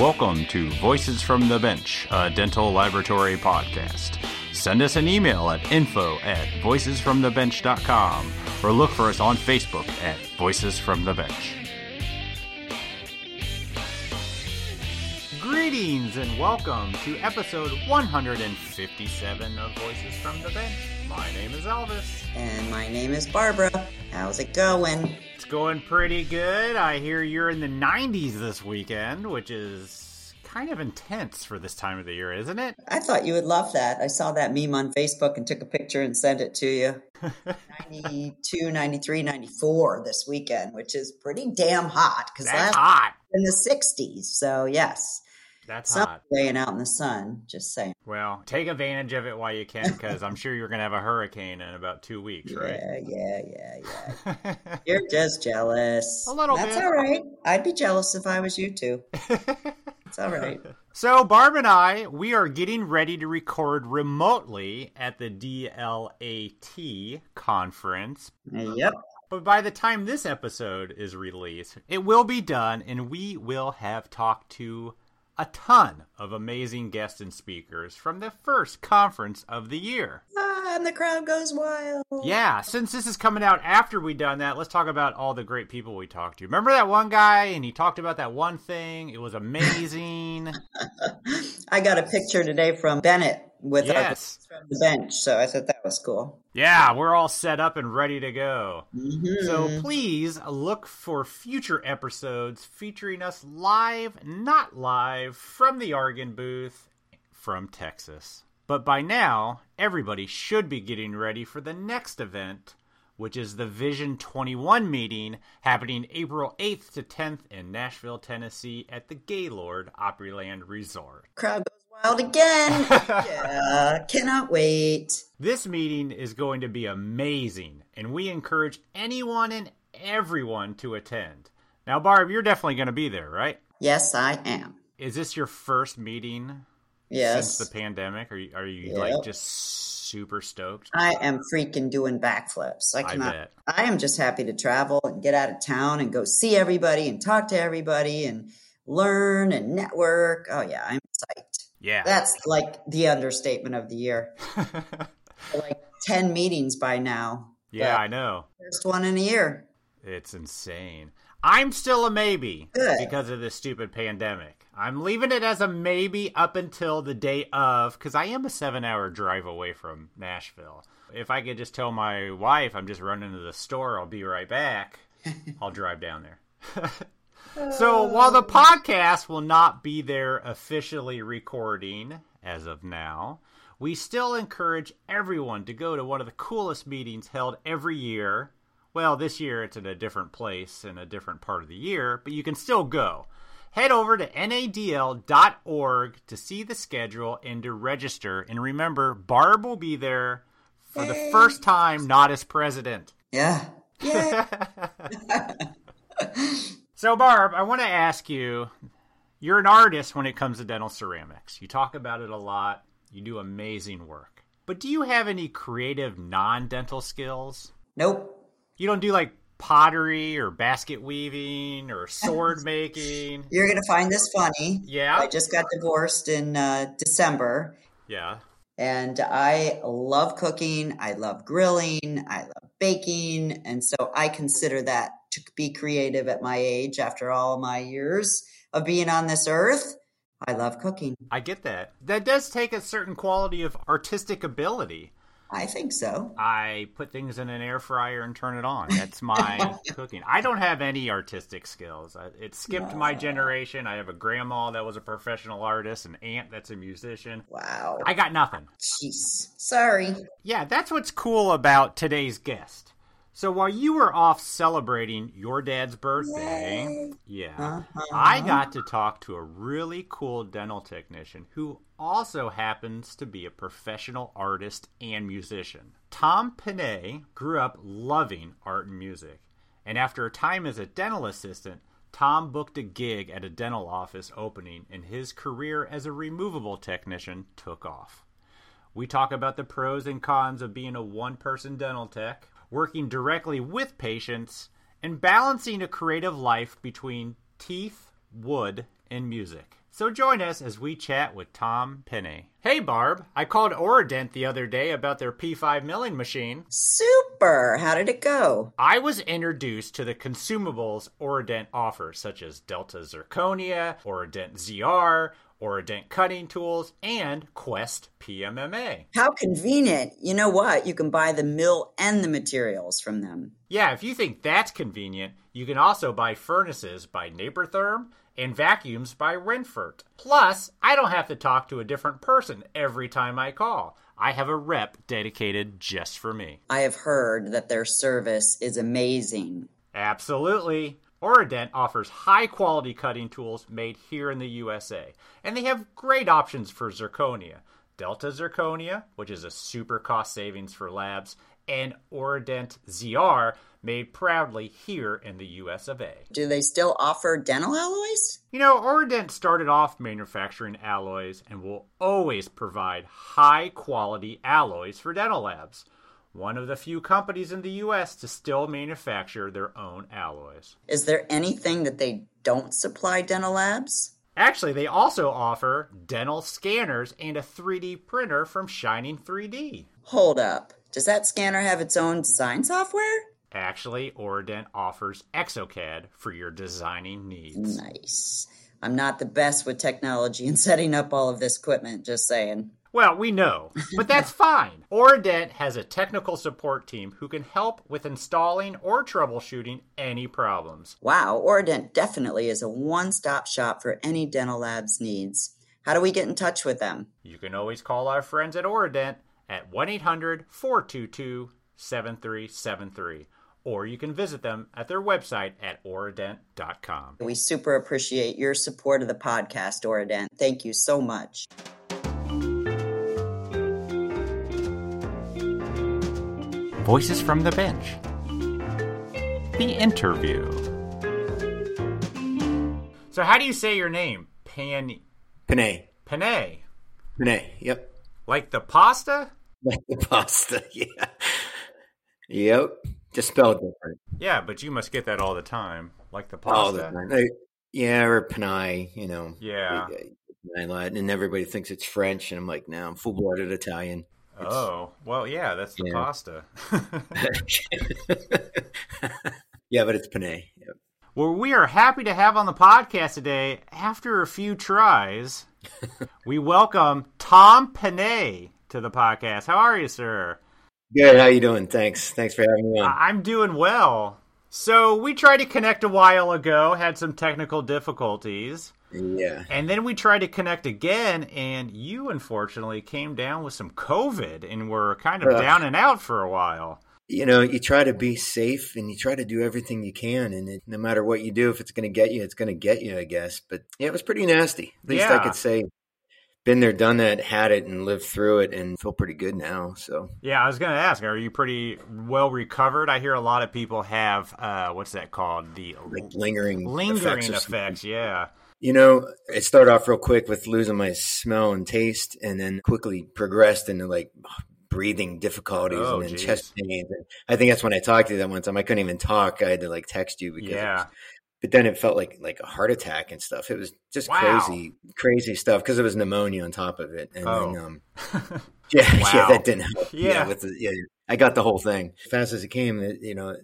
Welcome to Voices from the Bench, a dental laboratory podcast. Send us an email at info at voicesfromthebench.com or look for us on Facebook at Voices from the Bench. Greetings and welcome to episode 157 of Voices from the Bench. My name is Elvis. And my name is Barbara. How's it going? It's going pretty good. I hear you're in the 90s this weekend, which is kind of intense for this time of the year, isn't it? I thought you would love that. I saw that meme on Facebook and took a picture and sent it to you. 92, 93, 94 this weekend, which is pretty damn hot because That's last hot. in the 60s. So, yes, That's some hot. laying out in the sun. Just saying. Well, take advantage of it while you can because I'm sure you're going to have a hurricane in about two weeks, right? Yeah, yeah, yeah, yeah. You're just jealous. A little That's bit. all right. I'd be jealous if I was you too. It's all right. So, Barb and I, we are getting ready to record remotely at the DLAT conference. Yep. But by the time this episode is released, it will be done and we will have talked to a ton of amazing guests and speakers from the first conference of the year. Ah, and the crowd goes wild. Yeah, since this is coming out after we done that, let's talk about all the great people we talked to. Remember that one guy and he talked about that one thing? It was amazing. I got a picture today from Bennett with Yes. us from the bench, so I thought that was cool. yeah, we're all set up and ready to go. Mhm. So please look for future episodes featuring us live, not live, from the Argen booth from Texas. But by now, everybody should be getting ready for the next event, which is the Vision 21 meeting happening April 8th to 10th in Nashville, Tennessee at the Gaylord Opryland Resort. crowd wild again. yeah, cannot wait. This meeting is going to be amazing, and we encourage anyone and everyone to attend. Now, Barb, you're definitely going to be there, right? Yes, I am. Is this your first meeting Yes, since the pandemic? Are you, are you Yep. like just super stoked? I am freaking doing backflips. I I cannot. bet. I am just happy to travel and get out of town and go see everybody and talk to everybody and learn and network. Oh yeah, I'm psyched. Yeah. That's like the understatement of the year. like ten meetings by now. yeah, I know. First one in a year. It's insane. I'm still a maybe Good. because of this stupid pandemic. I'm leaving it as a maybe up until the day of because I am a seven hour drive away from Nashville. If I could just tell my wife I'm just running to the store, I'll be right back, I'll drive down there. so while the podcast will not be there officially recording as of now, we still encourage everyone to go to one of the coolest meetings held every year. Well, this year it's in a different place in a different part of the year, but you can still go. Head over to nadl.org to see the schedule and to register. And remember, Barb will be there for the first time, not as president. Yeah. Yeah. So, Barb, I want to ask you you're an artist when it comes to dental ceramics. You talk about it a lot, you do amazing work. But do you have any creative non dental skills? nope. You don't do like pottery or basket weaving or sword making? You're gonna find this funny. Yeah. I just got divorced in uh, December, Yeah. and I love cooking. I love grilling. I love baking, and so I consider that to be creative at my age. After all my years of being on this earth, I love cooking. I get that. That does take a certain quality of artistic ability. I think so. I put things in an air fryer and turn it on. That's my cooking. I don't have any artistic skills. I- It skipped my generation. I have a grandma that was a professional artist, an aunt that's a musician. Wow. I got nothing. Jeez. Sorry. Yeah, that's what's cool about today's guest. So while you were off celebrating your dad's birthday, yeah, Uh-huh. I got to talk to a really cool dental technician who also happens to be a professional artist and musician. Tom Panay grew up loving art and music, and after a time as a dental assistant, Tom booked a gig at a dental office opening, and his career as a removable technician took off. We talk about the pros and cons of being a one person dental tech, working directly with patients, and balancing a creative life between teeth, wood, and music. So join us as we chat with Tom Penny. Hey Barb, I called Aurident the other day about their P5 milling machine. Super! How did it go? I was introduced to the consumables Aurident offers, such as Delta Zirconia, Aurident ZR, Aurident cutting tools, and Quest PMMA. How convenient. You know what? You can buy the mill and the materials from them. Yeah, if you think that's convenient, you can also buy furnaces by Nabertherm and vacuums by Renfert. Plus, I don't have to talk to a different person every time I call. I have a rep dedicated just for me. I have heard that their service is amazing. Absolutely. Aurident offers high quality cutting tools made here in the USA, and they have great options for zirconia. Delta Zirconia, which is a super cost savings for labs, and Aurident ZR, made proudly here in the US of A. Do they still offer dental alloys? You know, Aurident started off manufacturing alloys and will always provide high quality alloys for dental labs. One of the few companies in the US to still manufacture their own alloys. Is there anything that they don't supply dental labs? Actually, they also offer dental scanners and a 3D printer from Shining 3D. Hold up. Does that scanner have its own design software? Actually, Aurident offers Exocad for your designing needs. Nice. I'm not the best with technology and setting up all of this equipment, just saying. Well, we know, but that's fine. Aurident has a technical support team who can help with installing or troubleshooting any problems. Wow, Aurident definitely is a one stop shop for any dental lab's needs. How do we get in touch with them? You can always call our friends at Aurident at 1 800 422 7373 or you can visit them at their website at aurident.com. We super appreciate your support of the podcast, Aurident. Thank you so much. Voices from the Bench. The interview. So, how do you say your name? Pan. Panay. Panay. Panay. Yep. Like the pasta? Like the pasta. Yeah. Yep. Just spelled different. Yeah, but you must get that all the time. Like the pasta. All the pasta. time. Yeah, or Panay, you know. Yeah. And everybody thinks it's French, and I'm like, no, I'm full blooded Italian. It's- Oh, well, yeah, that's the Yeah. pasta. yeah, but it's Panay. Yep. well, we are happy to have on the podcast today, after a few tries, we welcome Tom Panay to the podcast. How are you, sir? Good. How you doing? Thanks. Thanks for having me on. I'm doing well. So, we tried to connect a while ago, had some technical difficulties, Yeah. and then we tried to connect again, and you unfortunately came down with some COVID and were kind of Ugh. down and out for a while. You know, you try to be safe and you try to do everything you can, and it, no matter what you do, if it's going to get you, it's going to get you, I guess. But yeah, it was pretty nasty. At least I could say, been there, done that, had it, and lived through it, and feel pretty good now. So Yeah, I was going to ask, are you pretty well recovered? I hear a lot of people have, uh, what's that called? The like lingering, lingering effects. effects, yeah. You know, it started off real quick with losing my smell and taste, and then quickly progressed into like breathing difficulties Oh, and then geez. chest pains. And I think that's when I talked to you that one time. I couldn't even talk. I had to like text you because, Yeah. was- but then it felt like like a heart attack and stuff. It was just Wow. crazy, crazy stuff because it was pneumonia on top of it. And Oh. then, um, yeah, Wow. yeah, that didn't help. Yeah. Yeah, with the, yeah, I got the whole thing fast as it came. It, you know,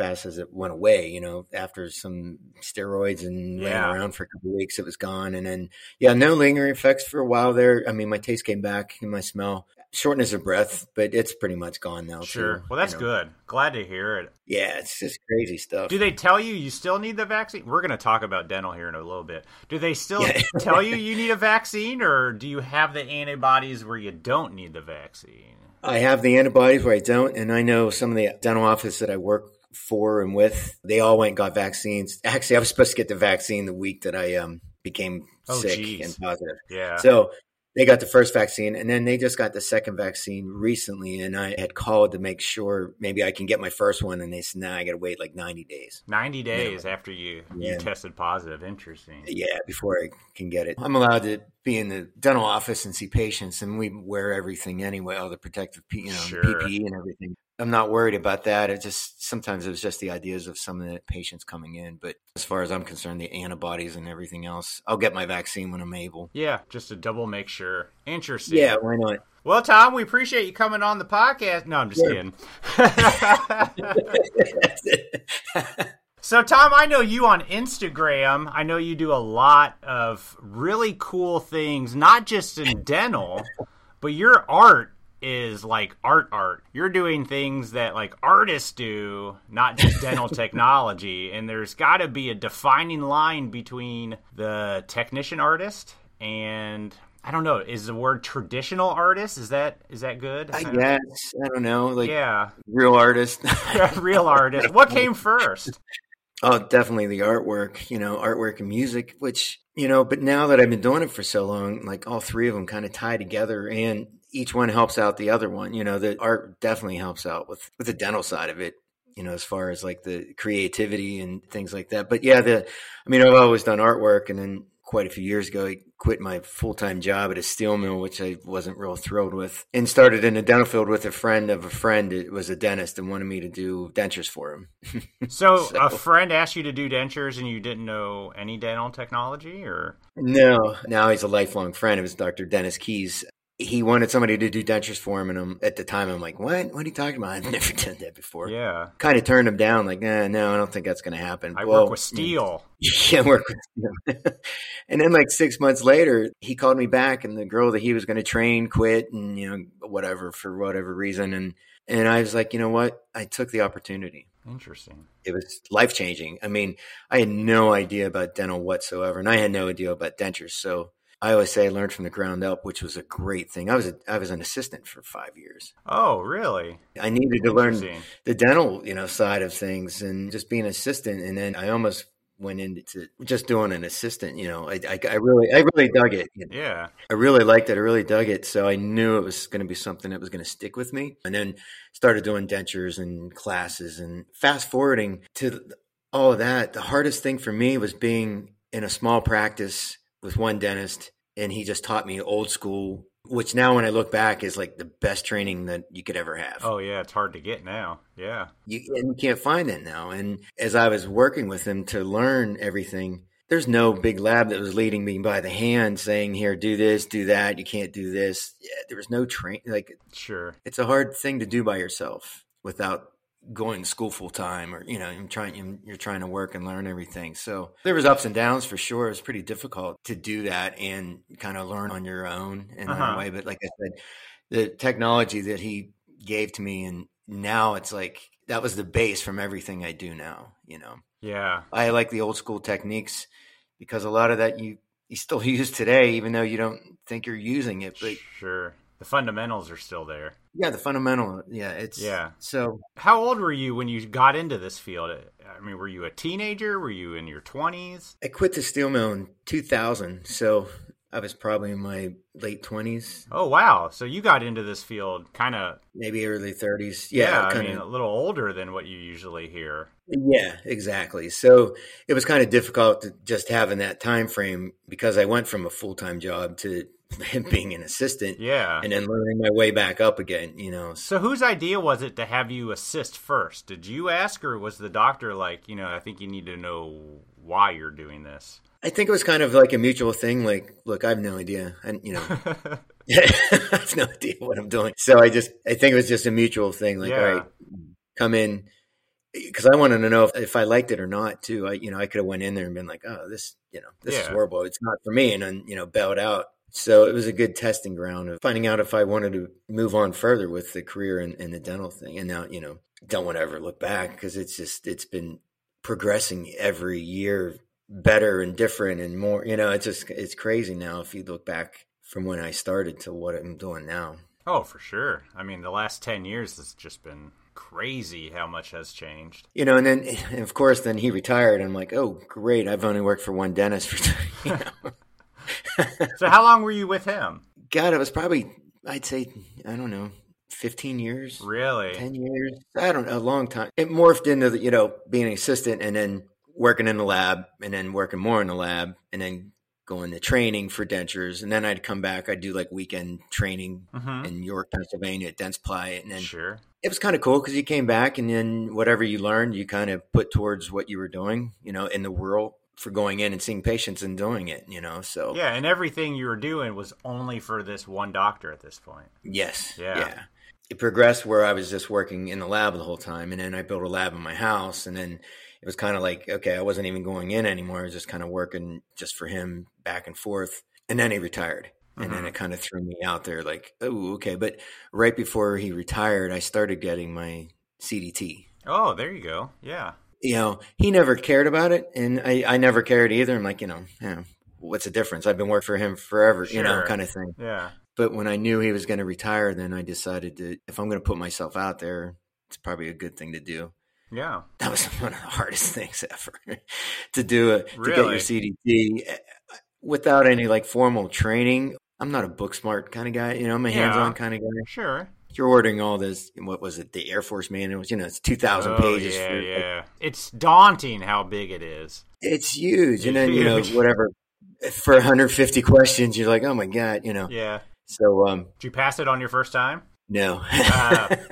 fast as it went away. You know, after some steroids and Yeah. ran around for a couple weeks, it was gone. And then, yeah, no lingering effects for a while there. I mean, my taste came back and my smell, shortness of breath, but it's pretty much gone now. Sure. too, Well, that's you know. good. Glad to hear it. Yeah, it's just crazy stuff. Do they tell you you still need the vaccine? We're going to talk about dental here in a little bit. Do they still Yeah. tell you you need a vaccine, or do you have the antibodies where you don't need the vaccine? I have the antibodies where I don't, and I know some of the dental office that I work for and with, they all went and got vaccines. Actually, I was supposed to get the vaccine the week that I um became Oh, sick geez. and positive. Yeah. So they got the first vaccine, and then they just got the second vaccine recently. And I had called to make sure maybe I can get my first one, and they said, "Nah, I got to wait like ninety days." 90 days after you, you Yeah. tested positive. Interesting. Yeah, before I can get it. I'm allowed to be in the dental office and see patients, and we wear everything anyway, all the protective, you know, Sure. PPE and everything. I'm not worried about that. It just sometimes it was just the ideas of some of the patients coming in. But as far as I'm concerned, the antibodies and everything else, I'll get my vaccine when I'm able. Yeah, just to double make sure. Interesting. Yeah, why not? Well, Tom, we appreciate you coming on the podcast. No, I'm just kidding. So, Tom, I know you on Instagram. I know you do a lot of really cool things, not just in dental, but your art is like art art. You're doing things that like artists do, not just dental technology. And there's got to be a defining line between the technician artist and I don't know, is the word traditional artist is that is that good? I guess I don't know, like Yeah. real artist. Real artist. What came first? Oh, definitely the artwork, you know, artwork and music, which, you know, but now that I've been doing it for so long, like all three of them kind of tie together and each one helps out the other one. You know, the art definitely helps out with, with the dental side of it, you know, as far as like the creativity and things like that. But yeah, the, I mean, I've always done artwork and then quite a few years ago, I quit my full time job at a steel mill, which I wasn't real thrilled with, and started in the dental field with a friend of a friend. It was a dentist and wanted me to do dentures for him. So, So- a friend asked you to do dentures and you didn't know any dental technology or No, now he's a lifelong friend. It was Dr. Dennis Keys. He wanted somebody to do dentures for him, and I'm, at the time I'm like, "What? What are you talking about? I've never done that before." Yeah. Kind of turned him down, like, nah, "No, I don't think that's going to happen." I Well, work with steel. Yeah, work with steel. and then, like six months later, he called me back, and the girl that he was going to train quit, and you know, whatever for whatever reason, and and I was like, you know what? I took the opportunity Interesting. it was life changing. I mean, I had no idea about dental whatsoever, and I had no idea about dentures. So I always say I learned from the ground up, which was a great thing. I was a, I was an assistant for five years. Oh, really? I needed to learn the dental, you know, side of things, and just being an assistant. And then I almost went into just doing an assistant. You know, I, I, I really I really dug it. You know. Yeah. I really liked it. I really dug it. So I knew it was going to be something that was going to stick with me. And then started doing dentures and classes. And fast forwarding to all of that, the hardest thing for me was being in a small practice with one dentist. And he just taught me old school, which now when I look back is like the best training that you could ever have. Oh, yeah. It's hard to get now. Yeah. You, and you can't find that now. And as I was working with him to learn everything, there's no big lab that was leading me by the hand saying, here, do this, do that. You can't do this. Yeah, there was no train. Like, Sure. it's a hard thing to do by yourself without going to school full time or, you know, you're trying, you're trying to work and learn everything. So there was ups and downs for sure. It was pretty difficult to do that and kind of learn on your own in Uh-huh. a way. But like I said, the technology that he gave to me and now it's like that was the base from everything I do now, you know. Yeah. I like the old school techniques because a lot of that you you still use today even though you don't think you're using it, but Sure. The fundamentals are still there. yeah, the fundamental, yeah, it's Yeah. So How old were you when you got into this field? I mean, were you a teenager? Were you in your 20s? I quit the steel mill in 2000, so I was probably in my late 20s, Oh, wow. So you got into this field kind of, maybe early 30s. yeah, Yeah, I mean, a little older than what you usually hear. Yeah, exactly. So it was kind of difficult to just having that time frame because I went from a full time job to being an assistant Yeah. and then learning my way back up again. You know, So whose idea was it to have you assist first? Did you ask, or was the doctor like, you know, I think you need to know why you're doing this? I think it was kind of like a mutual thing. Like, look, I have no idea, and you know, I have no idea what I'm doing. So I just, I think it was just a mutual thing. Like, Yeah. all right, come in, because I wanted to know if, if I liked it or not too. I, you know, I could have went in there and been like, oh, this, you know, this is horrible. It's not for me, and then you know, bailed out. So it was a good testing ground of finding out if I wanted to move on further with the career and, and the dental thing. And now, you know, don't want to ever look back because it's just it's been progressing every year better and different and more you know it's just it's crazy now if you look back from when i started to what i'm doing now oh, for sure. I mean, the last 10 years has just been crazy how much has changed. you know and then and of course then he retired And i'm like oh great i've only worked for one dentist for you know So how long were you with him? god it was probably i'd say i don't know 15 years Really? 10 years i don't know a long time it morphed into the, you know being an assistant and then working in the lab and then working more in the lab and then going to training for dentures, and then I'd come back. I'd do like weekend training Mhm. in York, Pennsylvania at Dentsply, and then Sure. it was kind of cool because you came back, and then whatever you learned, you kind of put towards what you were doing, you know, in the world for going in and seeing patients and doing it, you know. So Yeah, and everything you were doing was only for this one doctor at this point. Yes. Yeah. Yeah. It progressed where I was just working in the lab the whole time. And then I built a lab in my house. And then it was kind of like, okay, I wasn't even going in anymore. I was just kind of working just for him back and forth. And then he retired. And then Mhm. it kind of threw me out there like, oh, okay. But right before he retired, I started getting my CDT. Oh, there you go. Yeah. You know, he never cared about it. And I, I never cared either. I'm like, you know, yeah, what's the difference? I've been working for him forever, you know, kind of thing. Yeah. But when I knew he was going to retire, then I decided that if I'm going to put myself out there, it's probably a good thing to do. Yeah. That was one of the hardest things ever to do it, to get your CDT eh, without any like formal training. I'm not a book smart kind of guy, you know, I'm a hands on kind of guy. Sure. You're ordering all this, what was it, the Air Force manuals, you know, it's 2,000 Oh, pages. Yeah, for, yeah. It's daunting how big it is. It's huge. And then, you know, whatever, for 150 questions, you're like, oh my God, you know. Yeah. So, um, Did you pass it on your first time? no. Uh,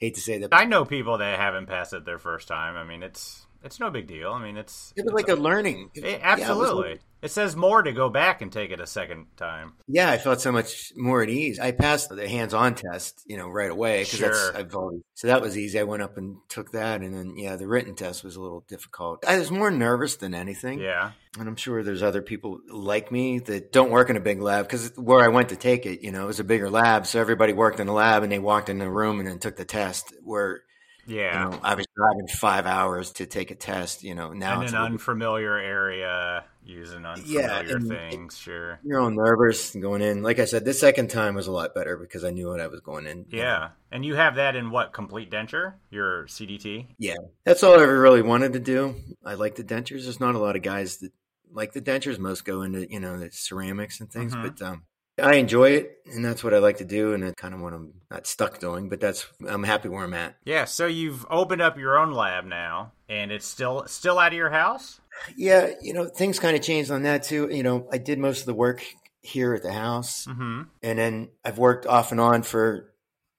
Hate to say that. I know people that haven't passed it their first time. I mean, it's it's no big deal. I mean, it's It was like a learning. it, Yeah, it absolutely. it says more to go back and take it a second time. Yeah, I felt so much more at ease. I passed the hands-on test, you know, right away because Sure. that's I've always so that was easy. I went up and took that, and then yeah, the written test was a little difficult. I was more nervous than anything, Yeah. and I'm sure there's other people like me that don't work in a big lab because where I went to take it, you know, it was a bigger lab, so everybody worked in the lab and they walked in the room and then took the test. Where Yeah. you know, I was driving five hours to take a test. You know, now in it's an little- unfamiliar area, using unfamiliar and- things. Sure. you're all nervous going in. Like I said, the second time was a lot better because I knew what I was going in. know. Yeah. And you have that in what? Complete denture? Your CDT? Yeah, that's all I ever really wanted to do. I like the dentures. There's not a lot of guys that like the dentures. Most go into you know the ceramics and things, Mhm. but um, I enjoy it, and that's what I like to do, and it's kind of what I'm not stuck doing. But that's I'm happy where I'm at. Yeah. So you've opened up your own lab now, and it's still still out of your house. Yeah, you know things kind of changed on that too. You know, I did most of the work here at the house, Mm-hmm. and then I've worked off and on for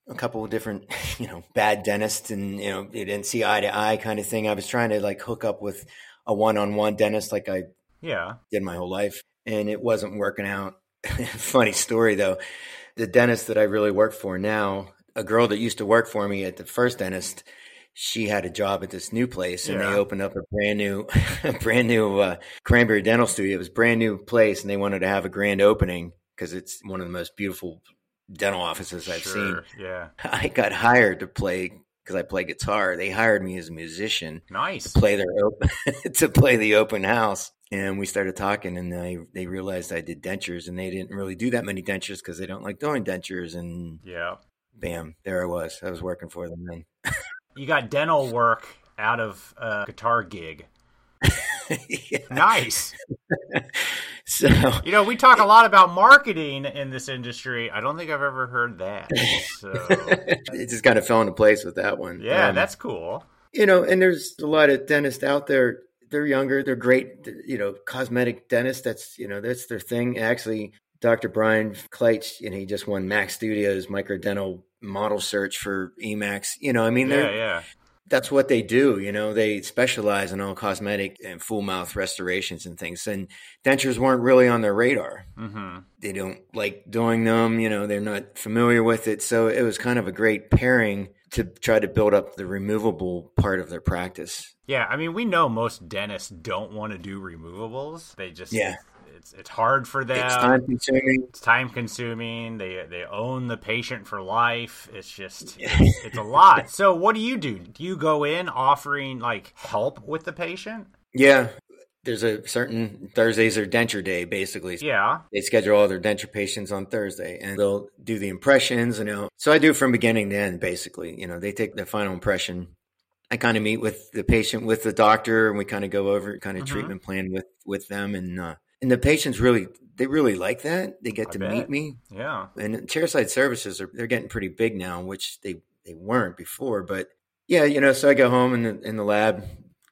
a couple of different, you know, bad dentists, and you know, it didn't see eye to eye kind of thing. I was trying to like hook up with a one-on-one dentist, like I Yeah. did my whole life, and it wasn't working out. Funny story though, the dentist that I really work for now, a girl that used to work for me at the first dentist, she had a job at this new place, and Yeah. they opened up a brand new, a brand new uh, Cranberry Dental Studio. It was a brand new place, and they wanted to have a grand opening because it's one of the most beautiful dental offices I've seen. Yeah. I got hired to play because I play guitar. They hired me as a musician Nice. play their open to play the open house and we started talking and they they realized I did dentures and they didn't really do that many dentures because they don't like doing dentures and Yeah. bam there I was I was working for them then You got dental work out of a guitar gig. Yeah. Nice. so You know, we talk a lot about marketing in this industry. I don't think I've ever heard that. So, it just kind of fell into place with that one yeah, Um, that's cool. you know and there's a lot of dentists out there they're younger they're great you know cosmetic dentists that's you know that's their thing actually dr brian kleitz you know he just won max studios microdental model search for emax you know i mean Yeah, they're yeah. That's what they do you know they specialize in all cosmetic and full mouth restorations and things and dentures weren't really on their radar hmm they don't like doing them you know they're not familiar with it so it was kind of a great pairing to try to build up the removable part of their practice Yeah, I mean, we know most dentists don't want to do removables. They just Yeah. It's it's hard for them. it's time consuming It's time consuming. They they own the patient for life. It's just it's, it's a lot. So what do you do? Do you go in offering like help with the patient? yeah there's a certain thursdays are denture day basically Yeah. they schedule all their denture patients on Thursday and they'll do the impressions you know so I do from beginning to end basically you know they take the final impression I kind of meet with the patient with the doctor and we kind of go over kind of Mhm. treatment plan with with them and uh and the patients really they really like that they get I to bet. meet me Yeah. and chairside services are they're getting pretty big now which they they weren't before but yeah you know so I go home in the in the lab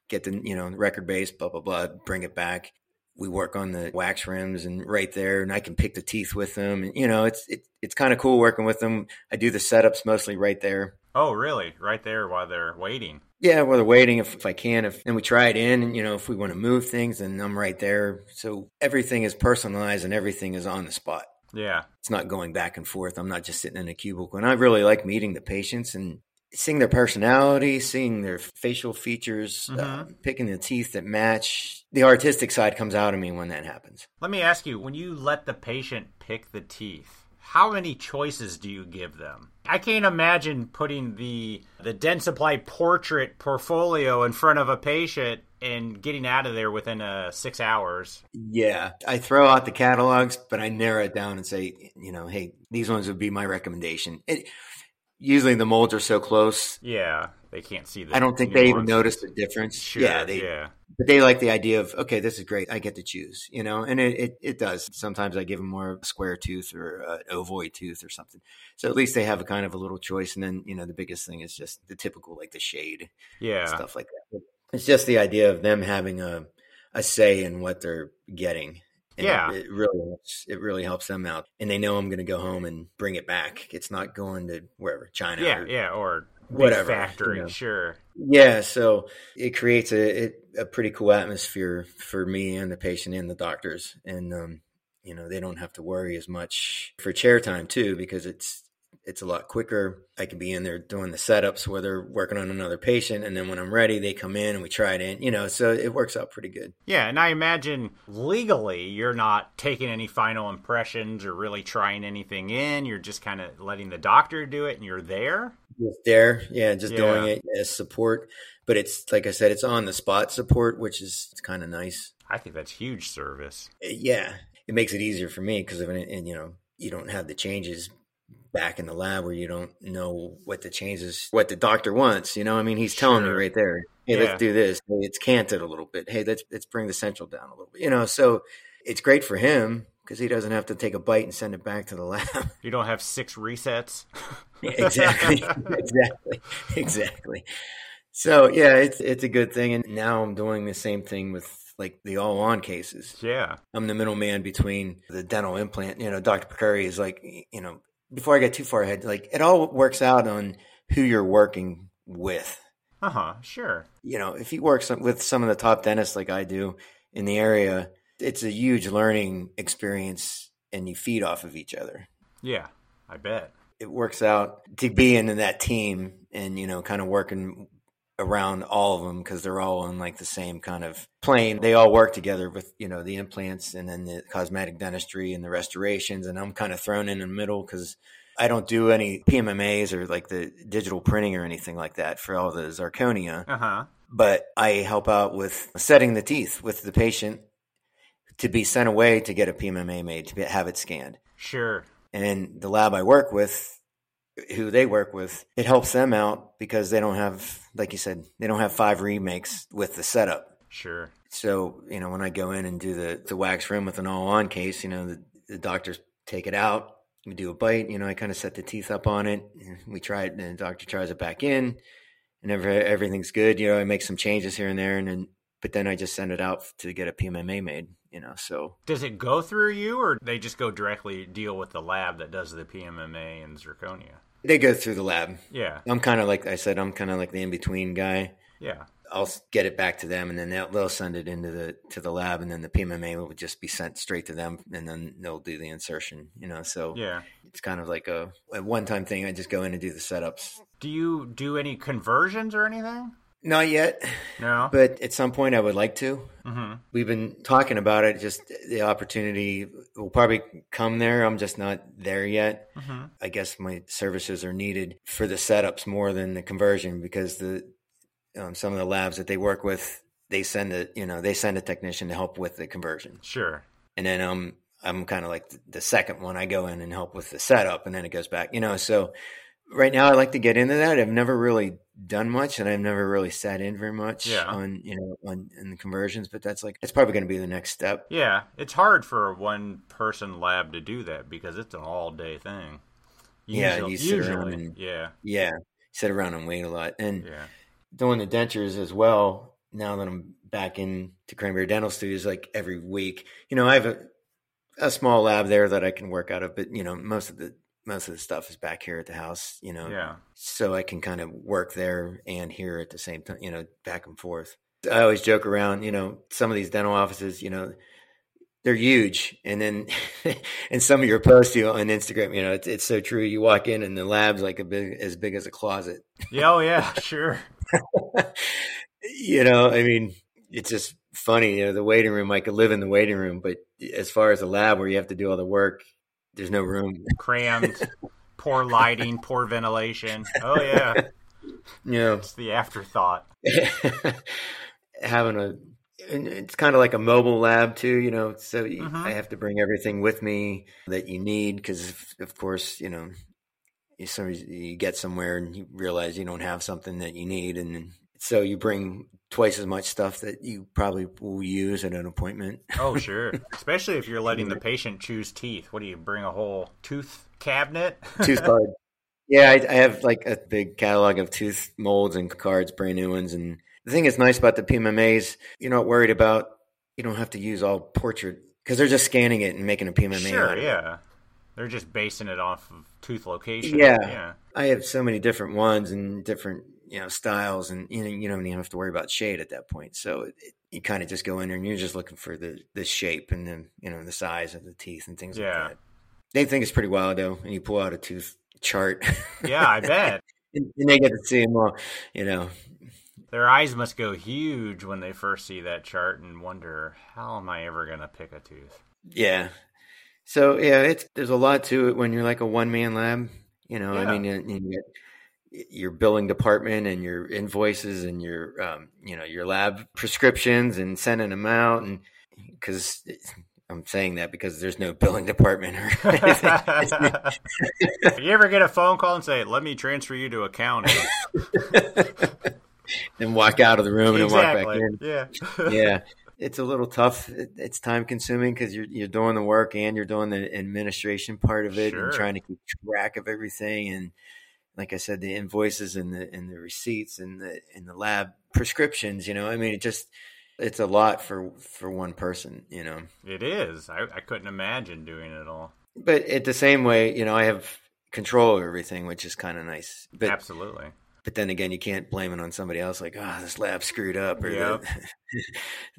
get the you know record base blah blah blah bring it back we work on the wax rims and right there, and I can pick the teeth with them. And you know, it's it, it's kind of cool working with them. I do the setups mostly right there. Oh, really? Right there while they're waiting. Yeah, while they're waiting, if, if I can, if and we try it in, and you know, if we want to move things, and I'm right there. So everything is personalized and everything is on the spot. Yeah. It's not going back and forth. I'm not just sitting in a cubicle. And I really like meeting the patients and seeing their personality, seeing their facial features, uh, Mhm. picking the teeth that match. The artistic side comes out of me when that happens. Let me ask you, when you let the patient pick the teeth, how many choices do you give them? I can't imagine putting the the Dentsply portrait portfolio in front of a patient and getting out of there within uh, six hours. Yeah, I throw out the catalogs, but I narrow it down and say, you know, hey, these ones would be my recommendation. It, usually the molds are so close. Yeah, they can't see the. I don't think they even notice the difference. Sure, yeah, they, yeah, but they like the idea of okay, this is great. I get to choose, you know, and it, it, it does. Sometimes I give them more square tooth or an ovoid tooth or something. So at least they have a kind of a little choice. And then you know the biggest thing is just the typical like the shade yeah. stuff like that. It's just the idea of them having a a say in what they're getting. And Yeah. it, it really helps, it really helps them out, and they know I'm going to go home and bring it back. It's not going to wherever China, Yeah, or- yeah, or Whatever, factory, you know. sure. yeah, so it creates a it, a pretty cool atmosphere for me and the patient and the doctors, and um, you know they don't have to worry as much for chair time too because it's it's a lot quicker. I can be in there doing the setups where they're working on another patient, and then when I'm ready, they come in and we try it in. You know, so it works out pretty good. Yeah, and I imagine legally you're not taking any final impressions or really trying anything in. You're just kind of letting the doctor do it and you're there. Just there, yeah, just Yeah. doing it as support. But it's like I said, it's on the spot support, which is it's kind of nice. I think that's huge service. Uh, yeah, it makes it easier for me because of it, and you know, you don't have the changes back in the lab where you don't know what the changes, what the doctor wants. You know, I mean, he's telling me right there, hey, Yeah. let's do this. Hey, it's canted a little bit. Hey, let's let's bring the central down a little bit. You know, so it's great for him because he doesn't have to take a bite and send it back to the lab. You don't have six resets. exactly, exactly, exactly. So yeah, it's it's a good thing, and now I'm doing the same thing with like the all on cases. Yeah. I'm the middleman between the dental implant. You know, Dr. Picari is like, you know, before I get too far ahead, like it all works out on who you're working with. Uh huh. Sure. You know, if you work some, with some of the top dentists like I do in the area, it's a huge learning experience and you feed off of each other. Yeah. I bet. It works out to be in that team and, you know, kind of working around all of them because they're all on like the same kind of plane. They all work together with, you know, the implants and then the cosmetic dentistry and the restorations. And I'm kind of thrown in the middle because I don't do any PMMAs or like the digital printing or anything like that for all the zirconia, Uh huh. but I help out with setting the teeth with the patient to be sent away to get a PMMA made, to be, have it scanned. Sure. And the lab I work with, who they work with, it helps them out because they don't have, like you said, they don't have five remakes with the setup. Sure. So, you know, when I go in and do the, the wax rim with an all on case, you know, the, the doctors take it out. We do a bite, you know, I kind of set the teeth up on it. We try it, and the doctor tries it back in, and every, everything's good. You know, I make some changes here and there, and then, but then I just send it out to get a PMMA made, you know, so Does it go through you, or they just go directly deal with the lab that does the PMMA and zirconia? they go through the lab. Yeah. I'm kind of like I said, I'm kind of like the in between guy. Yeah. I'll get it back to them, and then they'll, they'll send it into the to the lab, and then the PMMA will just be sent straight to them, and then they'll do the insertion. You know, so Yeah. it's kind of like a, a one time thing. I just go in and do the setups. Do you do any conversions or anything? Not yet, No. but at some point I would like to. mm-hmm. We've been talking about it. Just the opportunity will probably come there. I'm just not there yet. Mm-hmm. I guess my services are needed for the setups more than the conversion because the um, some of the labs that they work with they send a you know they send a technician to help with the conversion Sure. and then um I'm kind of like the, the second one I go in and help with the setup and then it goes back you know so right now I like to get into that I've never really done much and I've never really sat in very much Yeah. on you know on in the conversions but that's like it's probably going to be the next step Yeah, it's hard for a one person lab to do that because it's an all day thing. Yeah, you sit around and- yeah, yeah sit around and wait a lot and yeah, doing the dentures as well now that I'm back in to Cranberry Dental Studios like every week. You know, I have a, a small lab there that I can work out of, but you know, most of the most of the stuff is back here at the house, you know. Yeah. So I can kind of work there and here at the same time, you know, back and forth. I always joke around, you know, some of these dental offices, you know, they're huge. And then, and some of your posts you on Instagram, you know, it's, it's so true. You walk in and the lab's like a big, as big as a closet. Yeah. Oh yeah, sure. you know, I mean, it's just funny. You know, the waiting room, I could live in the waiting room, but as far as the lab where you have to do all the work, there's no room. Crammed, poor lighting, poor ventilation. Oh yeah. Yeah. it's the afterthought. Having a, it's kind of like a mobile lab too, you know. So mm-hmm. I have to bring everything with me that you need because, of course, you know, you, so you get somewhere and you realize you don't have something that you need, and so you bring twice as much stuff that you probably will use at an appointment. oh, sure. Especially if you're letting the patient choose teeth. What do you bring a whole tooth cabinet? tooth card. Yeah, I, I, have like a big catalog of tooth molds and cards, brand new ones. And the thing that's nice about the PMMAs, you're not worried about, you don't have to use all portrait because they're just scanning it and making a PMMA. Sure, yeah. They're just basing it off of tooth location. Yeah. yeah. I have so many different ones and different you know styles and you know you don't even have to worry about shade at that point. So it, it, you kind of just go in there and you're just looking for the the shape and then you know the size of the teeth and things yeah. like that. They think it's pretty wild though and you pull out a tooth chart. Yeah i bet. And, they get to see them all you know. Their eyes must go huge when they first see that chart and wonder how am i ever going to pick a tooth? Yeah. So yeah it's there's a lot to it when you're like a one-man lab you know yeah. i mean you, you get your billing department and your invoices and your um, you know your lab prescriptions and sending them out and because I'm saying that because there's no billing department or if you ever get a phone call and say, "Let me transfer you to accounting," and walk out of the room exactly. and walk back in, yeah, yeah, it's a little tough. It's time consuming because you're you're doing the work and you're doing the administration part of it sure. and trying to keep track of everything and like I said, the invoices and the and the receipts and the and the lab prescriptions. You know, I mean, it just it's a lot for for one person. You know, it is. I, I couldn't imagine doing it all. But at the same way, you know, I have control of everything, which is kind of nice. But, Absolutely. But then again, you can't blame it on somebody else. Like, oh, this lab screwed up, or yep. the,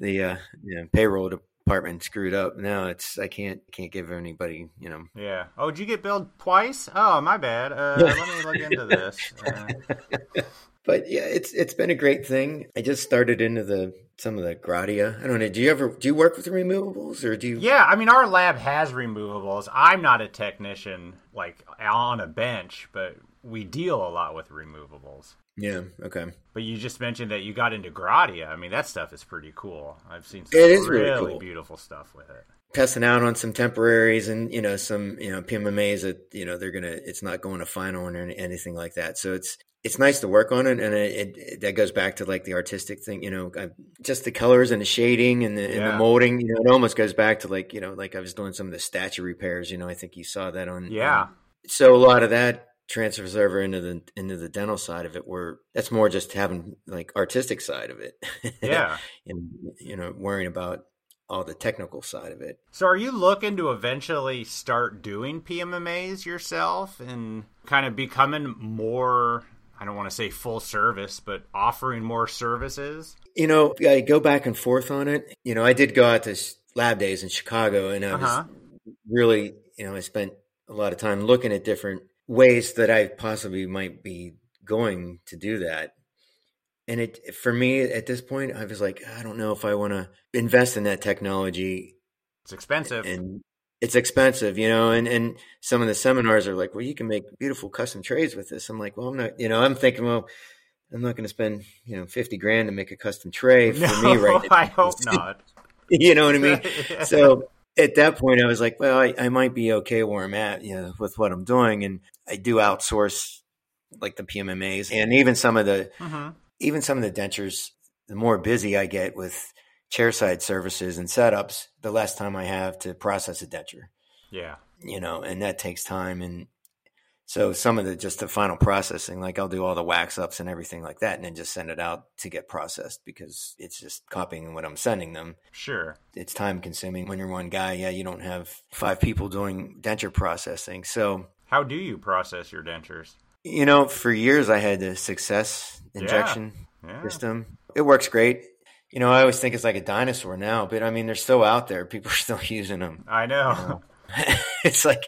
the uh, you know, payroll apartment screwed up. No, it's I can't can't give anybody, you know. Yeah. Oh, did you get billed twice? Oh, my bad. Uh, let me look into this. Uh... but yeah, it's it's been a great thing. I just started into the some of the Gradia. I don't know. Do you ever do you work with removables or do you? Yeah, I mean our lab has removables. I'm not a technician like on a bench, but we deal a lot with removables. Yeah. Okay. But you just mentioned that you got into Gradia. I mean, that stuff is pretty cool. I've seen some it is really, really cool. beautiful stuff with it. Testing out on some temporaries and you know some you know PMMAs that you know they're gonna it's not going to final or anything like that. So it's it's nice to work on it, and it, it, that goes back to like the artistic thing. You know, I, just the colors and the shading and the, yeah. and the, molding. You know, it almost goes back to like you know like I was doing some of the statue repairs. You know, I think you saw that on yeah. Um, so a lot of that transfers over into the into the dental side of it where that's more just having like artistic side of it yeah. and you know worrying about all the technical side of it. So are you looking to eventually start doing pmmas yourself and kind of becoming more i don't want to say full service but offering more services? You know i go back and forth on it. You know i did go out to lab days in chicago and i uh-huh. was really you know i spent a lot of time looking at different ways that I possibly might be going to do that. And it for me at this point, I was like, I don't know if I want to invest in that technology. It's expensive. And it's expensive, you know, and, and some of the seminars are like, well, you can make beautiful custom trays with this. I'm like, well, I'm not, you know, I'm thinking, well, I'm not going to spend, you know, 50 grand to make a custom tray for no, me right now. I hope not. you know what I mean? yeah. So at that point, I was like, well, I, I, might be okay where I'm at, you know, with what I'm doing. And I do outsource like the PMMAs and even some of the, mm-hmm. even some of the dentures, the more busy I get with chairside services and setups, the less time I have to process a denture. Yeah. You know, and that takes time. And So some of the just the final processing, like I'll do all the wax ups and everything like that, and then just send it out to get processed because it's just copying what I'm sending them. Sure. It's time consuming when you're one guy. Yeah, you don't have five people doing denture processing. So How do you process your dentures? you know, for years I had the success injection Yeah. system. It works great. You know, I always think it's like a dinosaur now, but I mean, they're still out there. People are still using them. I know. it's like,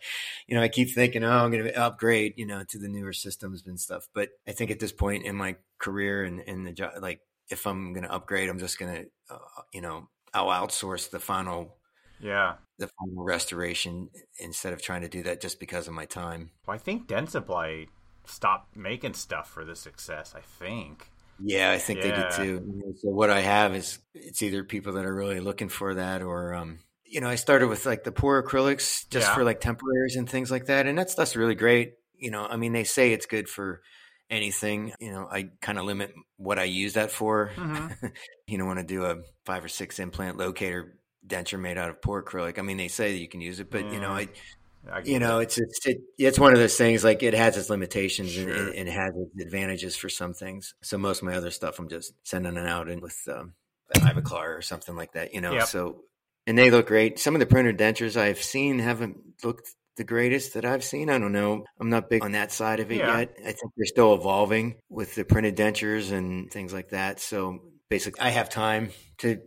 you know, I keep thinking, oh, I'm going to upgrade, you know, to the newer systems and stuff. But I think at this point in my career and in the job, like if I'm going to upgrade, I'm just going to, uh, you know, I'll outsource the final, yeah. the final restoration instead of trying to do that just because of my time. Well, I think Dentsply stopped making stuff for the success. I think. Yeah, I think Yeah. they did too. So what I have is it's either people that are really looking for that or um you know, I started with like the pour acrylics just Yeah. for like temporaries and things like that. And that's that's really great. You know, I mean they say it's good for anything. You know, I kind of limit what I use that for. Mhm. you know, want to do a five or six implant locator denture made out of pour acrylic. I mean they say that you can use it, but you know, Yeah. I I you know, that. it's it's it, it's one of those things. Like it has its limitations and, Sure. and, and has its advantages for some things. So most of my other stuff, I'm just sending it out in with um, Ivoclar or something like that. You know, Yep. so and they look great. Some of the printed dentures I've seen haven't looked the greatest that I've seen. I don't know. I'm not big on that side of it Yeah. yet. I think they're still evolving with the printed dentures and things like that. So basically, I have time to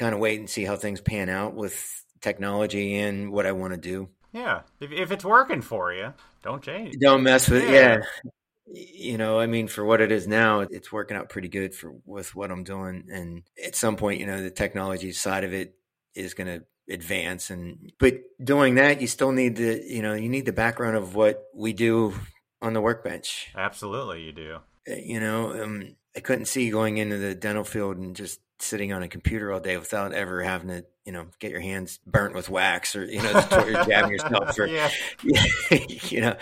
kind of wait and see how things pan out with technology and what I want to do. yeah. If, if it's working for you, don't change. Don't mess with Yeah. yeah. You know, I mean, for what it is now, it's working out pretty good for with what I'm doing. And at some point, you know, the technology side of it is going to advance. And but doing that, you still need the, you know, you need the background of what we do on the workbench. Absolutely, you do. Uh, You know, um, I couldn't see going into the dental field and just sitting on a computer all day without ever having to, you know, get your hands burnt with wax or you know, jabbing yourself or yeah. you know,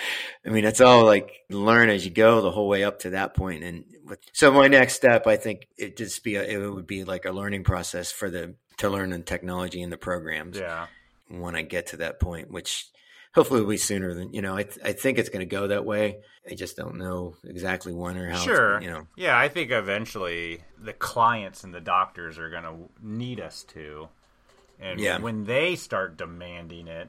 I mean, it's all like learn as you go the whole way up to that point. And with, so my next step, I think it just be a, it would be like a learning process for the to learn the technology and the programs Yeah. when I get to that point, which hopefully it'll be sooner than you know. I th- I think it's going to go that way. I just don't know exactly when or how. Sure. you know. Yeah, I think eventually the clients and the doctors are going to need us to. And Yeah. when they start demanding it,